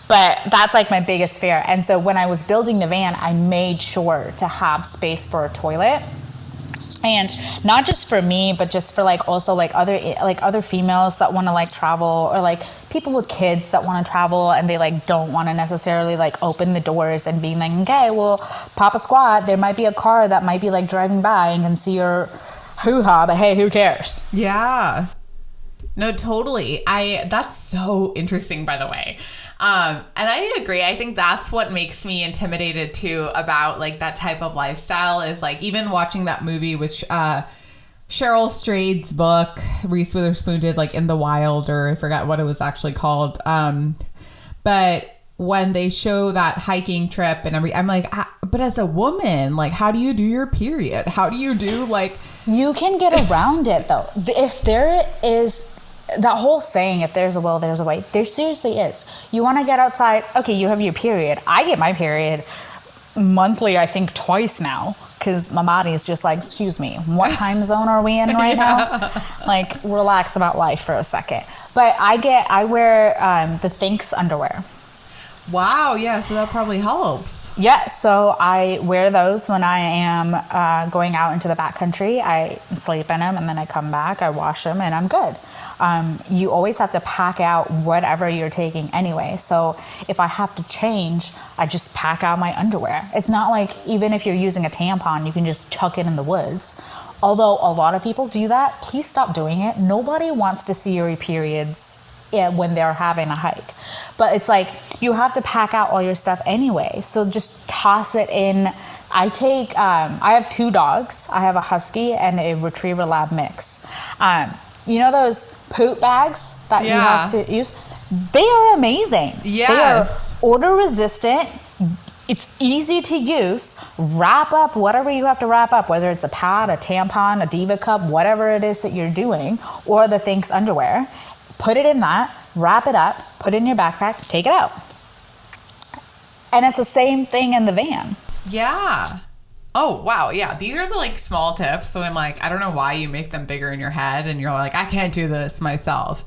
But that's like my biggest fear. And so when I was building the van, I made sure to have space for a toilet. And not just for me, but just for like also like other like other females that want to like travel or like people with kids that want to travel and they like don't want to necessarily like open the doors and being like, okay, well, pop a squat. There might be a car that might be like driving by and can see your hoo ha, but hey, who cares? Yeah. No, totally. I that's so interesting by the way. Um and I agree. I think that's what makes me intimidated too about like that type of lifestyle is like even watching that movie which uh Cheryl Strayed's book Reese Witherspoon did like in the wild or I forgot what it was actually called. Um but when they show that hiking trip and every I'm like ah, but as a woman like how do you do your period? How do you do like You can get around it though. If there is that whole saying, if there's a will, there's a way. There seriously is. You want to get outside, okay, you have your period. I get my period monthly, I think twice now, because my body is just like, excuse me, what time zone are we in right now? Like, relax about life for a second. But I get, I wear um, the Thinx underwear. Wow, yeah, so that probably helps. Yeah, so I wear those when I am uh, going out into the backcountry. I sleep in them and then I come back, I wash them, and I'm good. Um, you always have to pack out whatever you're taking anyway. So if I have to change, I just pack out my underwear. It's not like even if you're using a tampon, you can just tuck it in the woods. Although a lot of people do that, please stop doing it. Nobody wants to see your periods when they're having a hike. But it's like you have to pack out all your stuff anyway. So just toss it in. I take, um, I have two dogs. I have a husky and a retriever lab mix. Um, you know those poop bags that you have to use? They are amazing. Yes. They are odor resistant. It's easy to use. Wrap up whatever you have to wrap up, whether it's a pad, a tampon, a diva cup, whatever it is that you're doing, or the Thinx underwear. Put it in that, wrap it up, put it in your backpack, take it out. And it's the same thing in the van. Yeah. Oh, wow. Yeah. These are the like small tips. So I'm like, I don't know why you make them bigger in your head and you're like, I can't do this myself.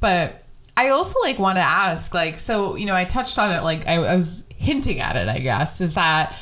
But I also like want to ask, like, so, you know, I touched on it, like, I, I was hinting at it, I guess, is that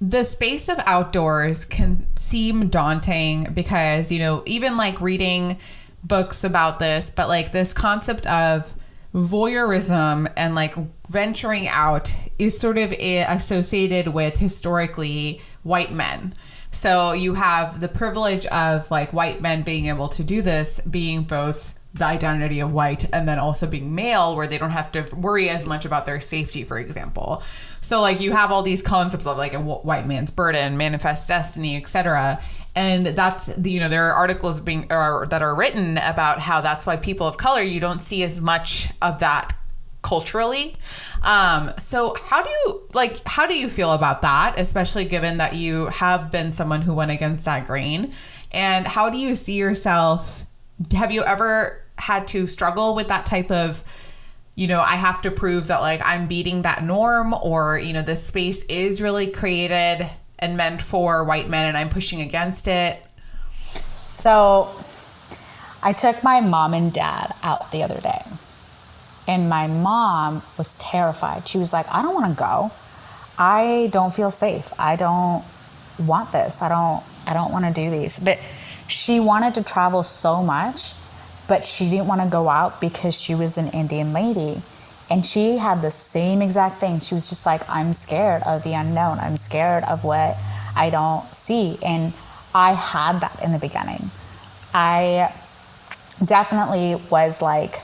the space of outdoors can seem daunting because, you know, even like reading books about this, but like this concept of voyeurism and like venturing out is sort of eh, associated with historically white men. So you have the privilege of like white men being able to do this, being both the identity of white and then also being male where they don't have to worry as much about their safety for example so like you have all these concepts of like a white man's burden manifest destiny etc and that's you know there are articles being or, that are written about how that's why people of color you don't see as much of that culturally. Um so how do you like how do you feel about that especially given that you have been someone who went against that grain? And how do you see yourself have you ever had to struggle with that type of you know i have to prove that like i'm beating that norm or you know this space is really created and meant for white men and i'm pushing against it So I took my mom and dad out the other day. And my mom was terrified. She was like, I don't want to go. I don't feel safe. I don't want this. I don't I don't want to do these. But She wanted to travel so much, but she didn't want to go out because she was an Indian lady. And she had the same exact thing. She was just like, I'm scared of the unknown. I'm scared of what I don't see. And I had that in the beginning. I definitely was like,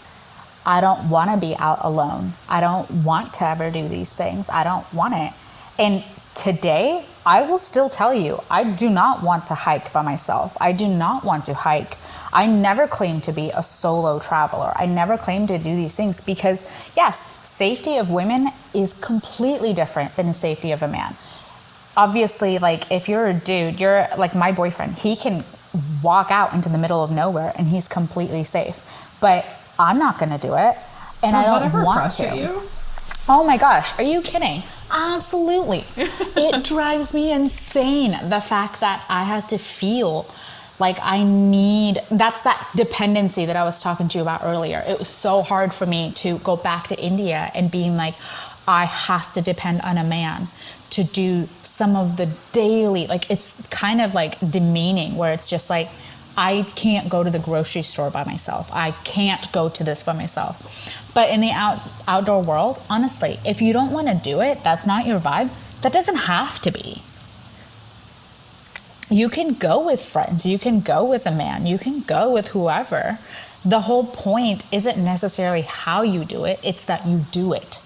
I don't want to be out alone. I don't want to ever do these things. I don't want it. And today, I will still tell you, I do not want to hike by myself. I do not want to hike. I never claim to be a solo traveler. I never claim to do these things because, yes, safety of women is completely different than the safety of a man. Obviously, like if you're a dude, you're like my boyfriend, he can walk out into the middle of nowhere and he's completely safe. But I'm not going to do it. And Does I don't ever want to. you? Oh my gosh, are you kidding? Absolutely. it drives me insane the fact that I have to feel like I need that's that dependency that I was talking to you about earlier. It was so hard for me to go back to India and being like, I have to depend on a man to do some of the daily, like it's kind of like demeaning where it's just like, I can't go to the grocery store by myself. I can't go to this by myself. But in the out, outdoor world, honestly, if you don't want to do it, that's not your vibe, that doesn't have to be. You can go with friends, you can go with a man, you can go with whoever. The whole point isn't necessarily how you do it, it's that you do it.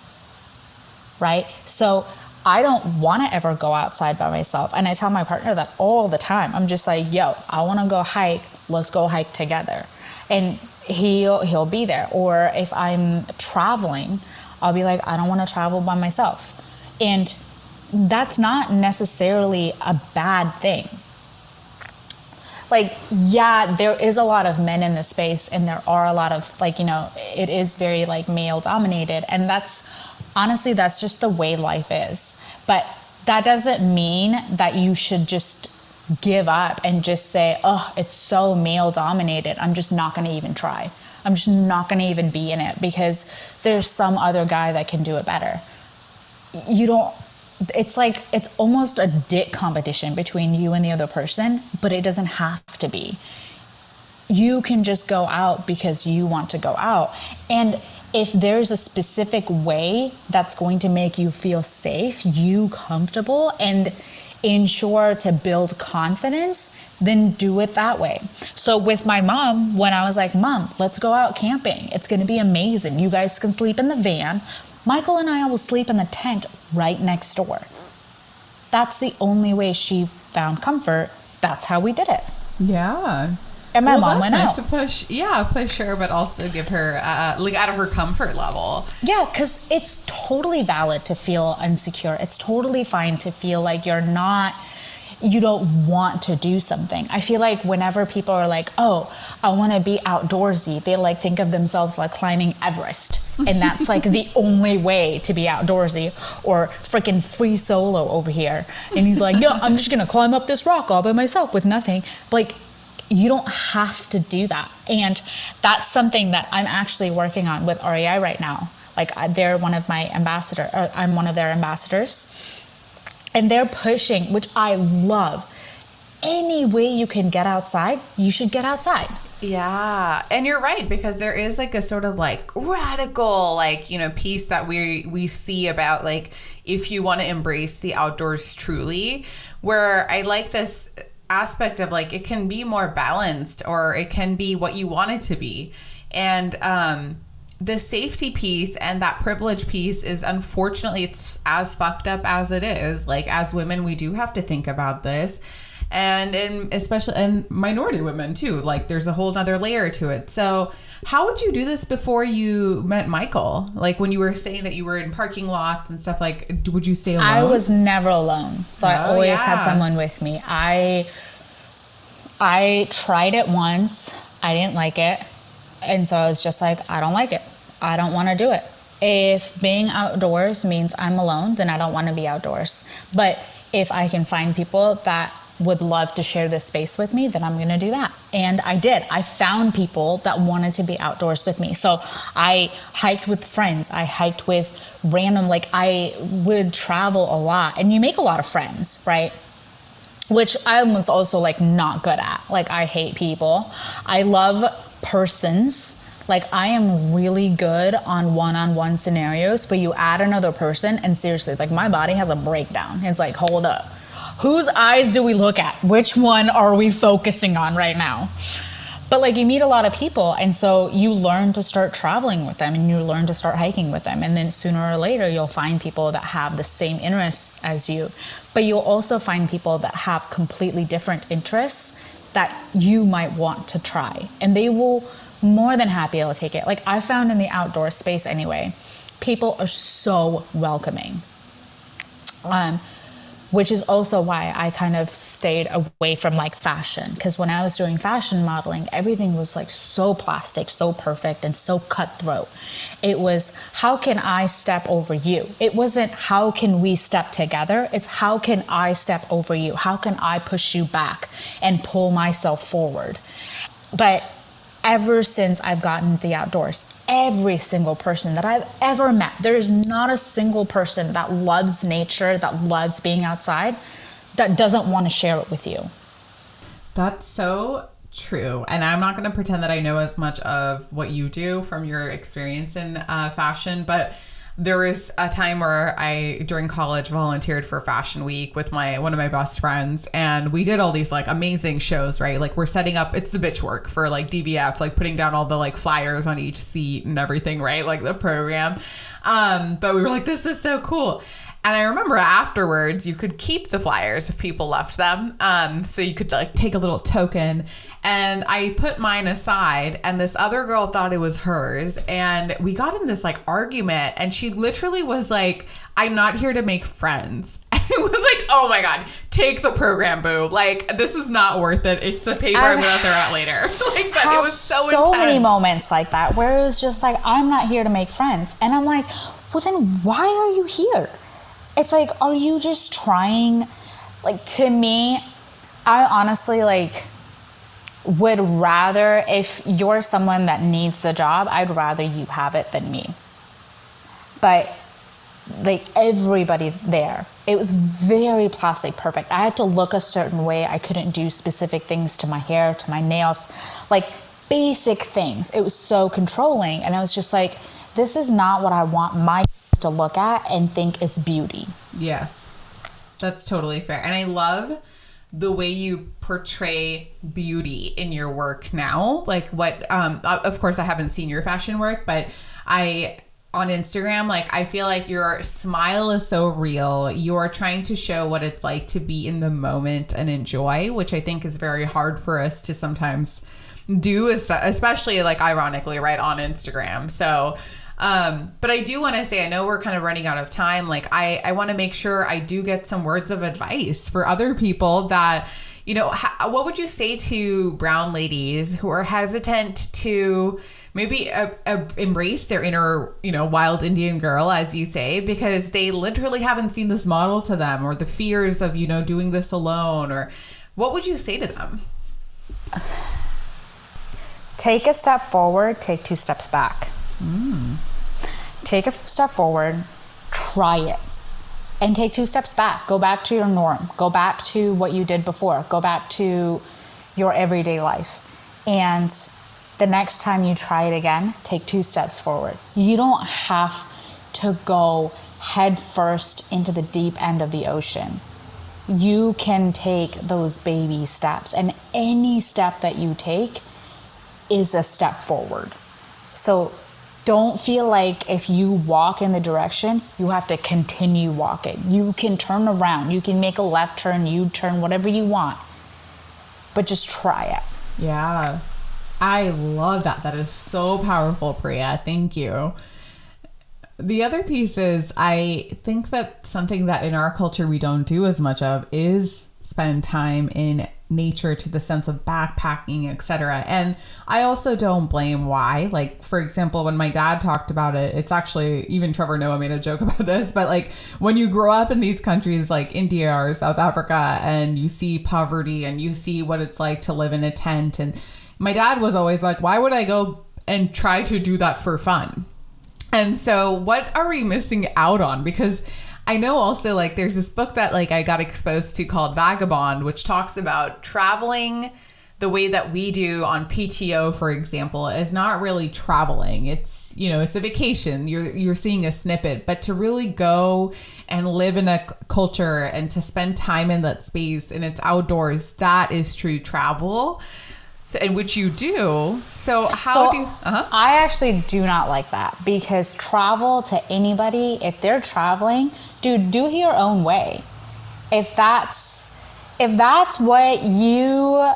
Right? So I don't want to ever go outside by myself. And I tell my partner that all the time. I'm just like, yo, I want to go hike. Let's go hike together. And he'll he'll be there. Or if I'm traveling, I'll be like, I don't want to travel by myself. And that's not necessarily a bad thing. Like, yeah, there is a lot of men in this space, and there are a lot of, like, you know, it is very, like, male dominated. And that's honestly, that's just the way life is. But that doesn't mean that you should just give up and just say, oh, it's so male dominated. I'm just not going to even try. I'm just not going to even be in it because there's some other guy that can do it better. You don't, it's like, it's almost a dick competition between you and the other person, but it doesn't have to be. You can just go out because you want to go out. And if there's a specific way that's going to make you feel safe, you comfortable, and ensure to build confidence, then do it that way. So, with my mom, when I was like, Mom, let's go out camping, it's gonna be amazing. You guys can sleep in the van. Michael and I will sleep in the tent right next door. That's the only way she found comfort. That's how we did it. Yeah. And my well, mom went nice out. to push, yeah, push her, but also give her uh, like out of her comfort level. Yeah, because it's totally valid to feel insecure. It's totally fine to feel like you're not, you don't want to do something. I feel like whenever people are like, oh, I want to be outdoorsy, they like think of themselves like climbing Everest. And that's like the only way to be outdoorsy or freaking free solo over here. And he's like, no, I'm just to climb up this rock all by myself with nothing. Like, you don't have to do that. And that's something that I'm actually working on with REI right now. Like they're one of my ambassador, or I'm one of their ambassadors, and they're pushing, which I love. Any way you can get outside, you should get outside. Yeah, and you're right because there is like a sort of like radical like, you know, piece that we we see about like if you want to embrace the outdoors truly, where I like this aspect of like it can be more balanced or it can be what you want it to be. And um the safety piece and that privilege piece is unfortunately it's as fucked up as it is. Like as women we do have to think about this and in especially and minority women too like there's a whole other layer to it so how would you do this before you met michael like when you were saying that you were in parking lots and stuff like would you stay alone I was never alone, so I Oh, always had someone with me. I I tried it once. I didn't like it, and so I was just like, I don't like it. I don't want to do it. If being outdoors means I'm alone, then I don't want to be outdoors. But if I can find people that would love to share this space with me, then I'm going to do that. And I did. I found people that wanted to be outdoors with me. So I hiked with friends. I hiked with random, like, I would travel a lot, and you make a lot of friends, right? which I was also like not good at. Like I hate people. I love persons. Like I am really good on one-on-one scenarios, but you add another person and seriously, like my body has a breakdown. It's like, hold up. Whose eyes do we look at? Which one are we focusing on right now? But like you meet a lot of people, and so you learn to start traveling with them and you learn to start hiking with them. And then sooner or later, you'll find people that have the same interests as you. But you'll also find people that have completely different interests that you might want to try. And they will more than happy to take it. Like I found in the outdoor space anyway, people are so welcoming. Um, which is also why I kind of stayed away from like fashion. Because when I was doing fashion modeling, everything was like so plastic, so perfect, and so cutthroat. It was, how can I step over you? It wasn't, how can we step together? It's, how can I step over you? How can I push you back and pull myself forward? But ever since I've gotten the outdoors, every single person that I've ever met, there is not a single person that loves nature, that loves being outside, that doesn't want to share it with you. That's so true. And I'm not going to pretend that I know as much of what you do from your experience in uh, fashion, but there was a time where I during college volunteered for Fashion Week with my one of my best friends and we did all these like amazing shows, right? Like we're setting up it's the bitch work for like DVF, like putting down all the like flyers on each seat and everything, right? Like the program. Um, but we were like, this is so cool. And I remember afterwards, you could keep the flyers if people left them. Um, so you could like take a little token. And I put mine aside, and this other girl thought it was hers. And we got in this like argument, and she literally was like, I'm not here to make friends. And it was like, oh my God, take the program, boo. Like, this is not worth it. It's the paper I'm going to throw out later. like, but it was so So intense. many moments like that where it was just like, I'm not here to make friends. And I'm like, well, then why are you here? it's like, are you just trying? Like, to me, I honestly like would rather, if you're someone that needs the job, I'd rather you have it than me. But like everybody there, it was very plastic perfect. I had to look a certain way. I couldn't do specific things to my hair, to my nails, like basic things. It was so controlling. And I was just like, this is not what I want my to look at and think it's beauty. Yes. That's totally fair. And I love the way you portray beauty in your work now. Like what um of course I haven't seen your fashion work, but I on Instagram, like I feel like your smile is so real. You're trying to show what it's like to be in the moment and enjoy, which I think is very hard for us to sometimes do, especially like ironically, right on Instagram. So um, but I do want to say, I know we're kind of running out of time. Like, I, I want to make sure I do get some words of advice for other people that, you know, ha- what would you say to brown ladies who are hesitant to maybe uh, uh, embrace their inner, you know, wild Indian girl, as you say, because they literally haven't seen this model to them or the fears of, you know, doing this alone? Or what would you say to them? Take a step forward, take two steps back. Mm. Take a step forward, try it, and take two steps back. Go back to your norm. Go back to what you did before. Go back to your everyday life. And the next time you try it again, take two steps forward. You don't have to go head first into the deep end of the ocean. You can take those baby steps, and any step that you take is a step forward. So don't feel like if you walk in the direction, you have to continue walking. You can turn around, you can make a left turn, you turn, whatever you want, but just try it. Yeah. I love that. That is so powerful, Priya. Thank you. The other piece is I think that something that in our culture we don't do as much of is spend time in nature to the sense of backpacking, etc. And I also don't blame why. Like for example, when my dad talked about it, it's actually even Trevor Noah made a joke about this, but like when you grow up in these countries like India or South Africa and you see poverty and you see what it's like to live in a tent and my dad was always like, "Why would I go and try to do that for fun?" And so, what are we missing out on? Because I know also like there's this book that like I got exposed to called Vagabond, which talks about traveling the way that we do on PTO, for example, is not really traveling. It's you know, it's a vacation. You're you're seeing a snippet, but to really go and live in a culture and to spend time in that space and it's outdoors, that is true travel. So, and which you do. So how So, do you? Uh-huh. I actually do not like that because travel to anybody, if they're traveling, dude, do it your own way. If that's if that's what you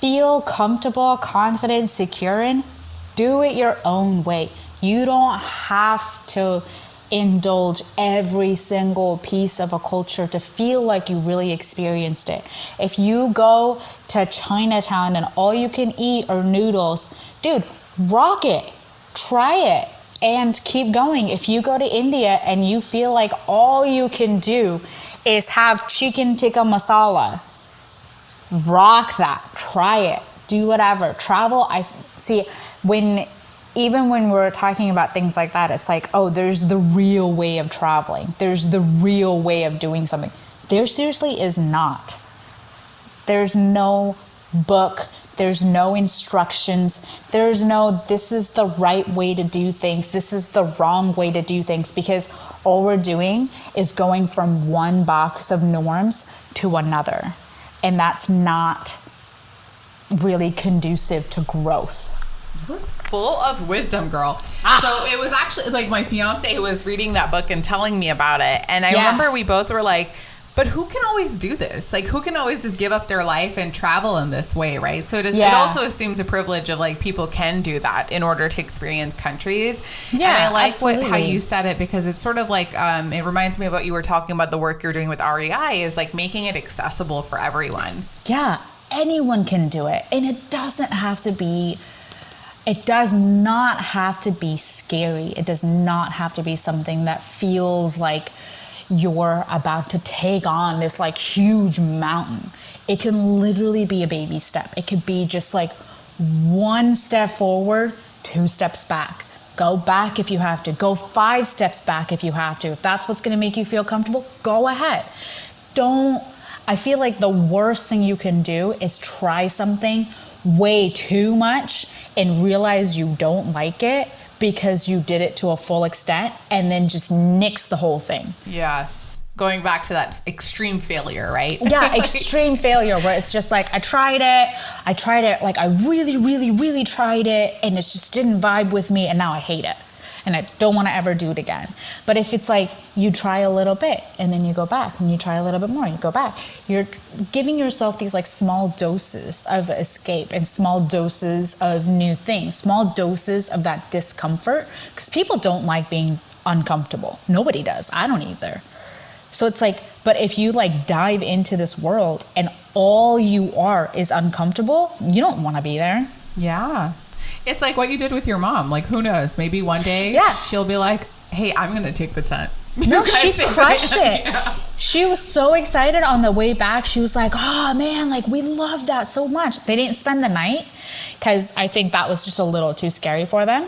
feel comfortable, confident, secure in, do it your own way. You don't have to indulge every single piece of a culture to feel like you really experienced it. If you go to Chinatown and all you can eat are noodles, dude, rock it. Try it and keep going. If you go to India and you feel like all you can do is have chicken tikka masala, rock that try it do whatever travel. I see when even when we're talking about things like that it's like oh there's the real way of traveling. There's the real way of doing something. There seriously is not. There's no book there's no instructions there's no this is the right way to do things this is the wrong way to do things because all we're doing is going from one box of norms to another and that's not really conducive to growth full of wisdom, girl. Ah. So it was actually like my fiance was reading that book and telling me about it. And I Yeah. remember we both were like, but who can always do this? Like, who can always just give up their life and travel in this way, right? So it, is, it also assumes a privilege of like people can do that in order to experience countries. Yeah, and I like what how you said it because it's sort of like um, it reminds me of what you were talking about the work you're doing with REI is like making it accessible for everyone. Yeah, anyone can do it. And it doesn't have to be, it does not have to be scary. It does not have to be something that feels like you're about to take on this like huge mountain. It can literally be a baby step. It could be just like one step forward, two steps back. Go back if you have to. Go five steps back if you have to. If that's what's going to make you feel comfortable, go ahead. Don't, I feel like the worst thing you can do is try something way too much and realize you don't like it because you did it to a full extent and then just nix the whole thing. Yes. Going back to that extreme failure, right? Yeah, extreme failure where it's just like I tried it, I tried it, like I really, really, really tried it, and it just didn't vibe with me, and now I hate it. And I don't want to ever do it again. But if it's like you try a little bit and then you go back and you try a little bit more, and you go back, you're giving yourself these like small doses of escape and small doses of new things, small doses of that discomfort. Because people don't like being uncomfortable. Nobody does. I don't either. So it's like, but if you like dive into this world and all you are is uncomfortable, you don't want to be there. Yeah. It's like what you did with your mom. Like, who knows? Maybe one day Yeah. she'll be like, hey, I'm going to take the tent. No, she crushed it. Yeah. She was so excited on the way back. She was like, oh man, like we love that so much. They didn't spend the night because I think that was just a little too scary for them.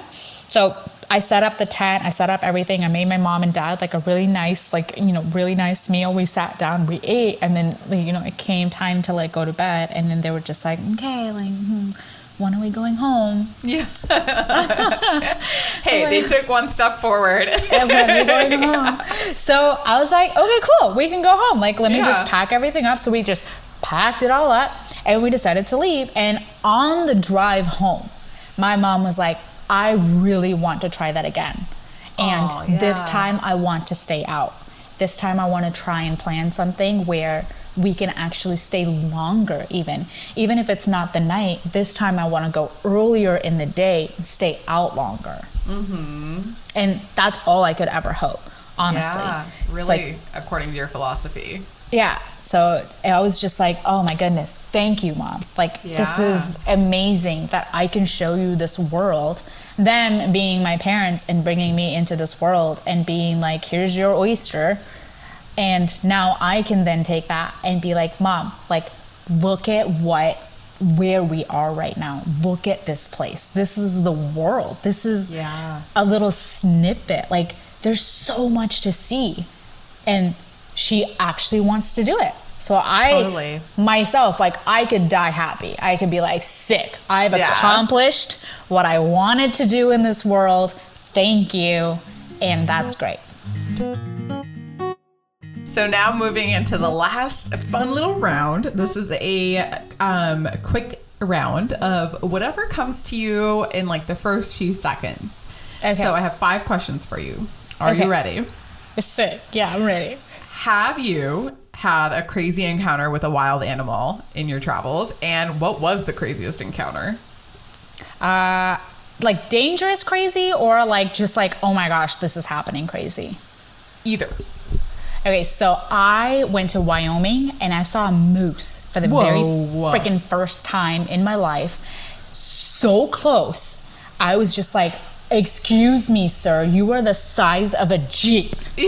So I set up the tent, I set up everything. I made my mom and dad like a really nice, like, you know, really nice meal. We sat down, we ate, and then, you know, it came time to like go to bed. And then they were just like, okay, like, hmm, when are we going home? Yeah. hey, they took one step forward. and when are we going home? So I was like, okay, cool, we can go home. Like, let me Yeah. just pack everything up. So we just packed it all up and we decided to leave. And on the drive home, my mom was like, I really want to try that again. And Aw, this time I want to stay out. This time I want to try and plan something where we can actually stay longer even even if it's not the night this time i want to go earlier in the day and stay out longer mm-hmm. and that's all I could ever hope, honestly. Yeah, really, like, according to your philosophy. yeah. So I was just like, oh my goodness, thank you, mom. Like, this is amazing that I can show you this world. Them being my parents and bringing me into this world and being like, here's your oyster. And now I can then take that and be like, mom, like, look at what where we are right now. Look at this place. This is the world. This is Yeah. a little snippet. Like there's so much to see. and she actually wants to do it. So I Totally. myself, like I could die happy. I could be like sick. I've Yeah. accomplished what I wanted to do in this world. Thank you. And that's great. So now moving into the last fun little round. This is a um, quick round of whatever comes to you in like the first few seconds. Okay. So I have five questions for you. Are Okay. you ready? It's sick. Yeah, I'm ready. Have you had a crazy encounter with a wild animal in your travels? And what was the craziest encounter? Uh like dangerous crazy or like just like oh my gosh, this is happening crazy. Either. Okay, so I went to Wyoming and I saw a moose for the Whoa. very freaking first time in my life. So close. I was just like, Excuse me, sir, you are the size of a Jeep.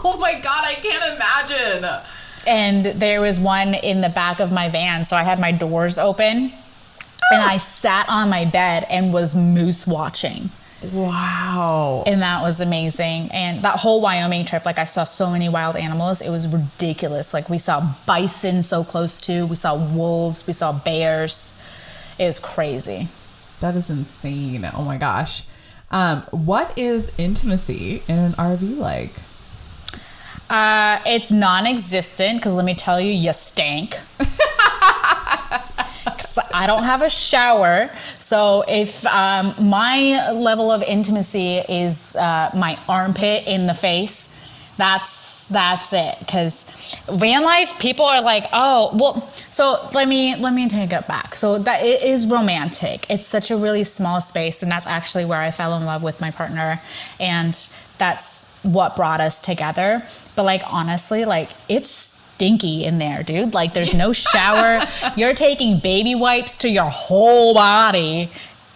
Oh my god, I can't imagine. And there was one in the back of my van, so I had my doors open and I sat on my bed and was moose watching. Wow. and that was amazing. And that whole Wyoming trip, like I saw so many wild animals, it was ridiculous. Like we saw bison so close to, we saw wolves, we saw bears. It was crazy. That is insane. Oh my gosh. Um, what is intimacy in an RV like? Uh, it's non-existent because let me tell you, you stink. I don't have a shower, so if um, my level of intimacy is uh, my armpit in the face, that's that's it. Because van life, people are like, oh, well. So let me let me take it back. So that it is romantic. It's such a really small space, and that's actually where I fell in love with my partner, and that's what brought us together. But like honestly, like it's stinky in there, dude. Like there's no shower. You're taking baby wipes to your whole body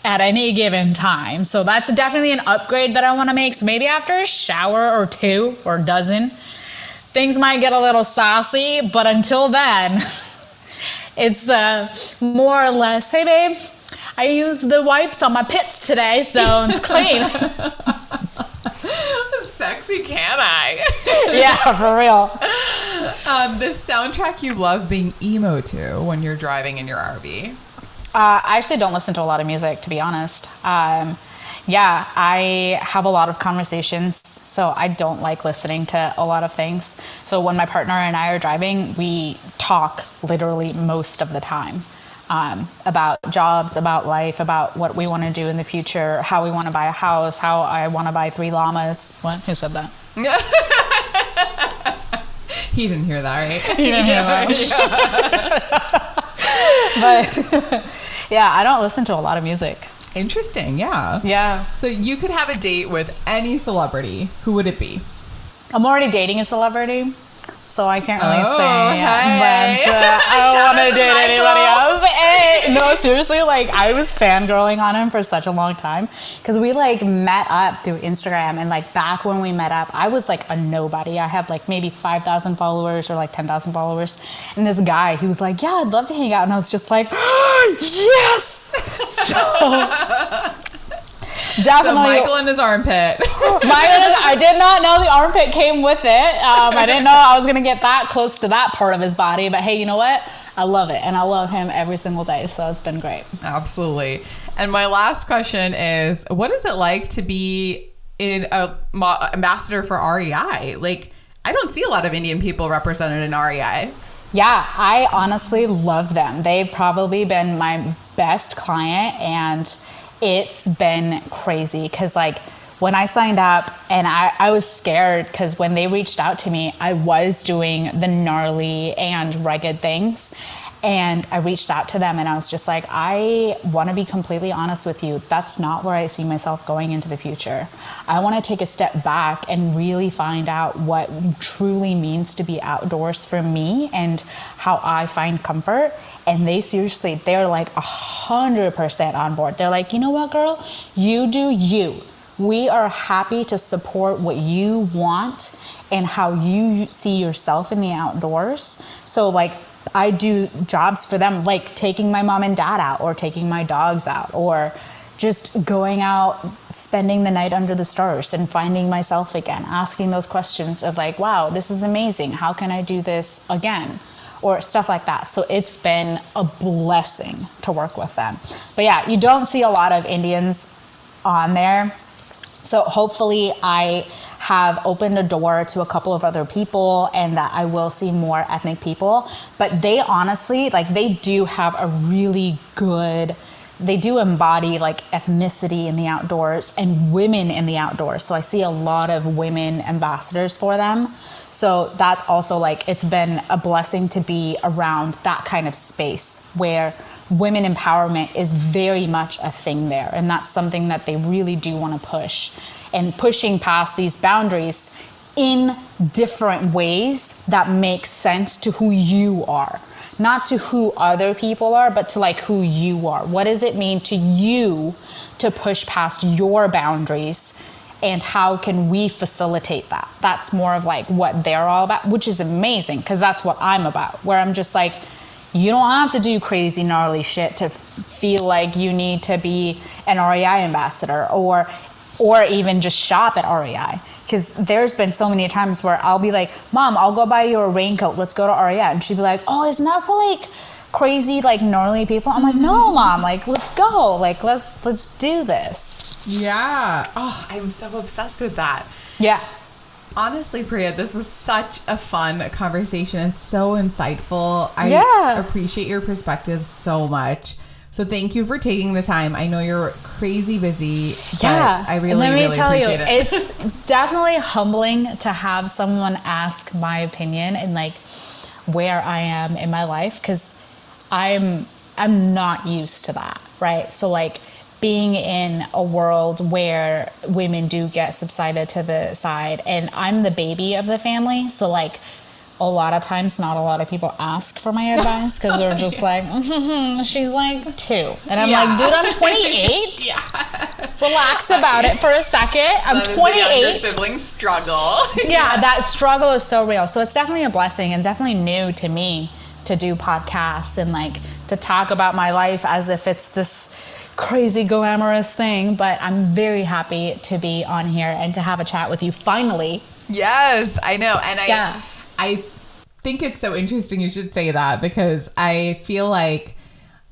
at any given time. So that's definitely an upgrade that I want to make. So maybe after a shower or two or a dozen, things might get a little saucy, but until then, it's uh, more or less, hey babe, I used the wipes on my pits today, so it's clean. Sexy can I? yeah, for real. um, the soundtrack you love being emo to when you're driving in your RV. Uh, I actually don't listen to a lot of music, to be honest. Um, yeah, I have a lot of conversations, so I don't like listening to a lot of things. So when my partner and I are driving, we talk literally most of the time um, about jobs, about life, about what we want to do in the future, how we want to buy a house, how I want to buy three llamas. What? Who said that? He didn't hear that, right? You didn't hear that. but yeah, I don't listen to a lot of music. Interesting, yeah. Yeah. So you could have a date with any celebrity. Who would it be? I'm already dating a celebrity, so I can't really Oh, say. hey. But uh, I don't want to date anybody else. Hey, no, seriously, like I was fangirling on him for such a long time because we like met up through Instagram, and like back when we met up, I was like a nobody. I had like maybe five thousand followers or like ten thousand followers, and this guy, he was like, "Yeah, I'd love to hang out," and I was just like, "Yes!" So. So Definitely, Michael in his armpit. Mine is, I did not know the armpit came with it. Um, I didn't know I was going to get that close to that part of his body. But hey, you know what? I love it. And I love him every single day. So it's been great. Absolutely. And my last question is what is it like to be in a mo- ambassador for REI? Like, I don't see a lot of Indian people represented in REI. Yeah, I honestly love them. They've probably been my best client, and it's been crazy because, like, when I signed up, and I, I was scared because when they reached out to me, I was doing the gnarly and rugged things. And I reached out to them and I was just like, I want to be completely honest with you. That's not where I see myself going into the future. I want to take a step back and really find out what truly means to be outdoors for me and how I find comfort. And they seriously, they're like a hundred percent on board. They're like, you know what, girl, you do you. We are happy to support what you want and how you see yourself in the outdoors. So like I do jobs for them, like taking my mom and dad out, or taking my dogs out, or just going out, spending the night under the stars and finding myself again, asking those questions of like, wow, this is amazing. How can I do this again? Or stuff like that. So it's been a blessing to work with them. But yeah, you don't see a lot of Indians on there. So hopefully, I have opened a door to a couple of other people and that I will see more ethnic people. But they honestly, like, they do have a really good they do embody like ethnicity in the outdoors and women in the outdoors. So I see a lot of women ambassadors for them. So that's also like it's been a blessing to be around that kind of space where women empowerment is very much a thing there. And that's something that they really do want to push. And pushing past these boundaries in different ways that make sense to who you are not to who other people are, but to like who you are. What does it mean to you to push past your boundaries? And how can we facilitate that? That's more of like what they're all about, which is amazing because that's what I'm about. Where I'm just like, you don't have to do crazy, gnarly shit to f- feel like you need to be an REI ambassador or, or even just shop at REI because there's been so many times where I'll be like, "Mom, I'll go buy you a raincoat. Let's go to REI," and she'd be like, "Oh, isn't that for like crazy, like gnarly people?" I'm like, "No, mm-hmm. mom. Like, let's go. Like, let's let's do this." Yeah. Oh, I'm so obsessed with that. Yeah. Honestly, Priya, this was such a fun conversation and so insightful. I Yeah. appreciate your perspective so much. So thank you for taking the time. I know you're crazy busy. Yeah, I really, let me really tell you, appreciate it. it's definitely humbling to have someone ask my opinion and like where I am in my life because I'm I'm not used to that, right? So like being in a world where women do get subsided to the side, and I'm the baby of the family, so like. A lot of times, not a lot of people ask for my advice because they're just like, mm-hmm, she's like two. And I'm Yeah. like, dude, I'm 28 yeah. relax about it for a second. I'm That is the younger 28. sibling struggle. Yeah, that struggle is so real. So it's definitely a blessing and definitely new to me to do podcasts and like to talk about my life as if it's this crazy glamorous thing. But I'm very happy to be on here and to have a chat with you finally. Yes, I know. And I Yeah. I think it's so interesting you should say that because I feel like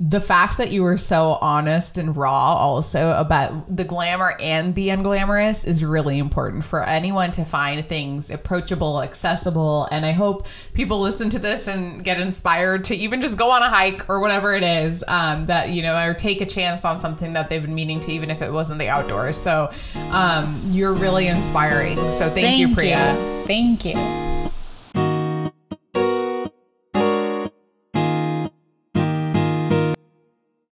the fact that you were so honest and raw also about the glamour and the unglamorous is really important for anyone to find things approachable, accessible, and I hope people listen to this and get inspired to even just go on a hike or whatever it is um, that you know or take a chance on something that they've been meaning to even if it wasn't the outdoors. So um, you're really inspiring. So thank, you, Priya. Thank you.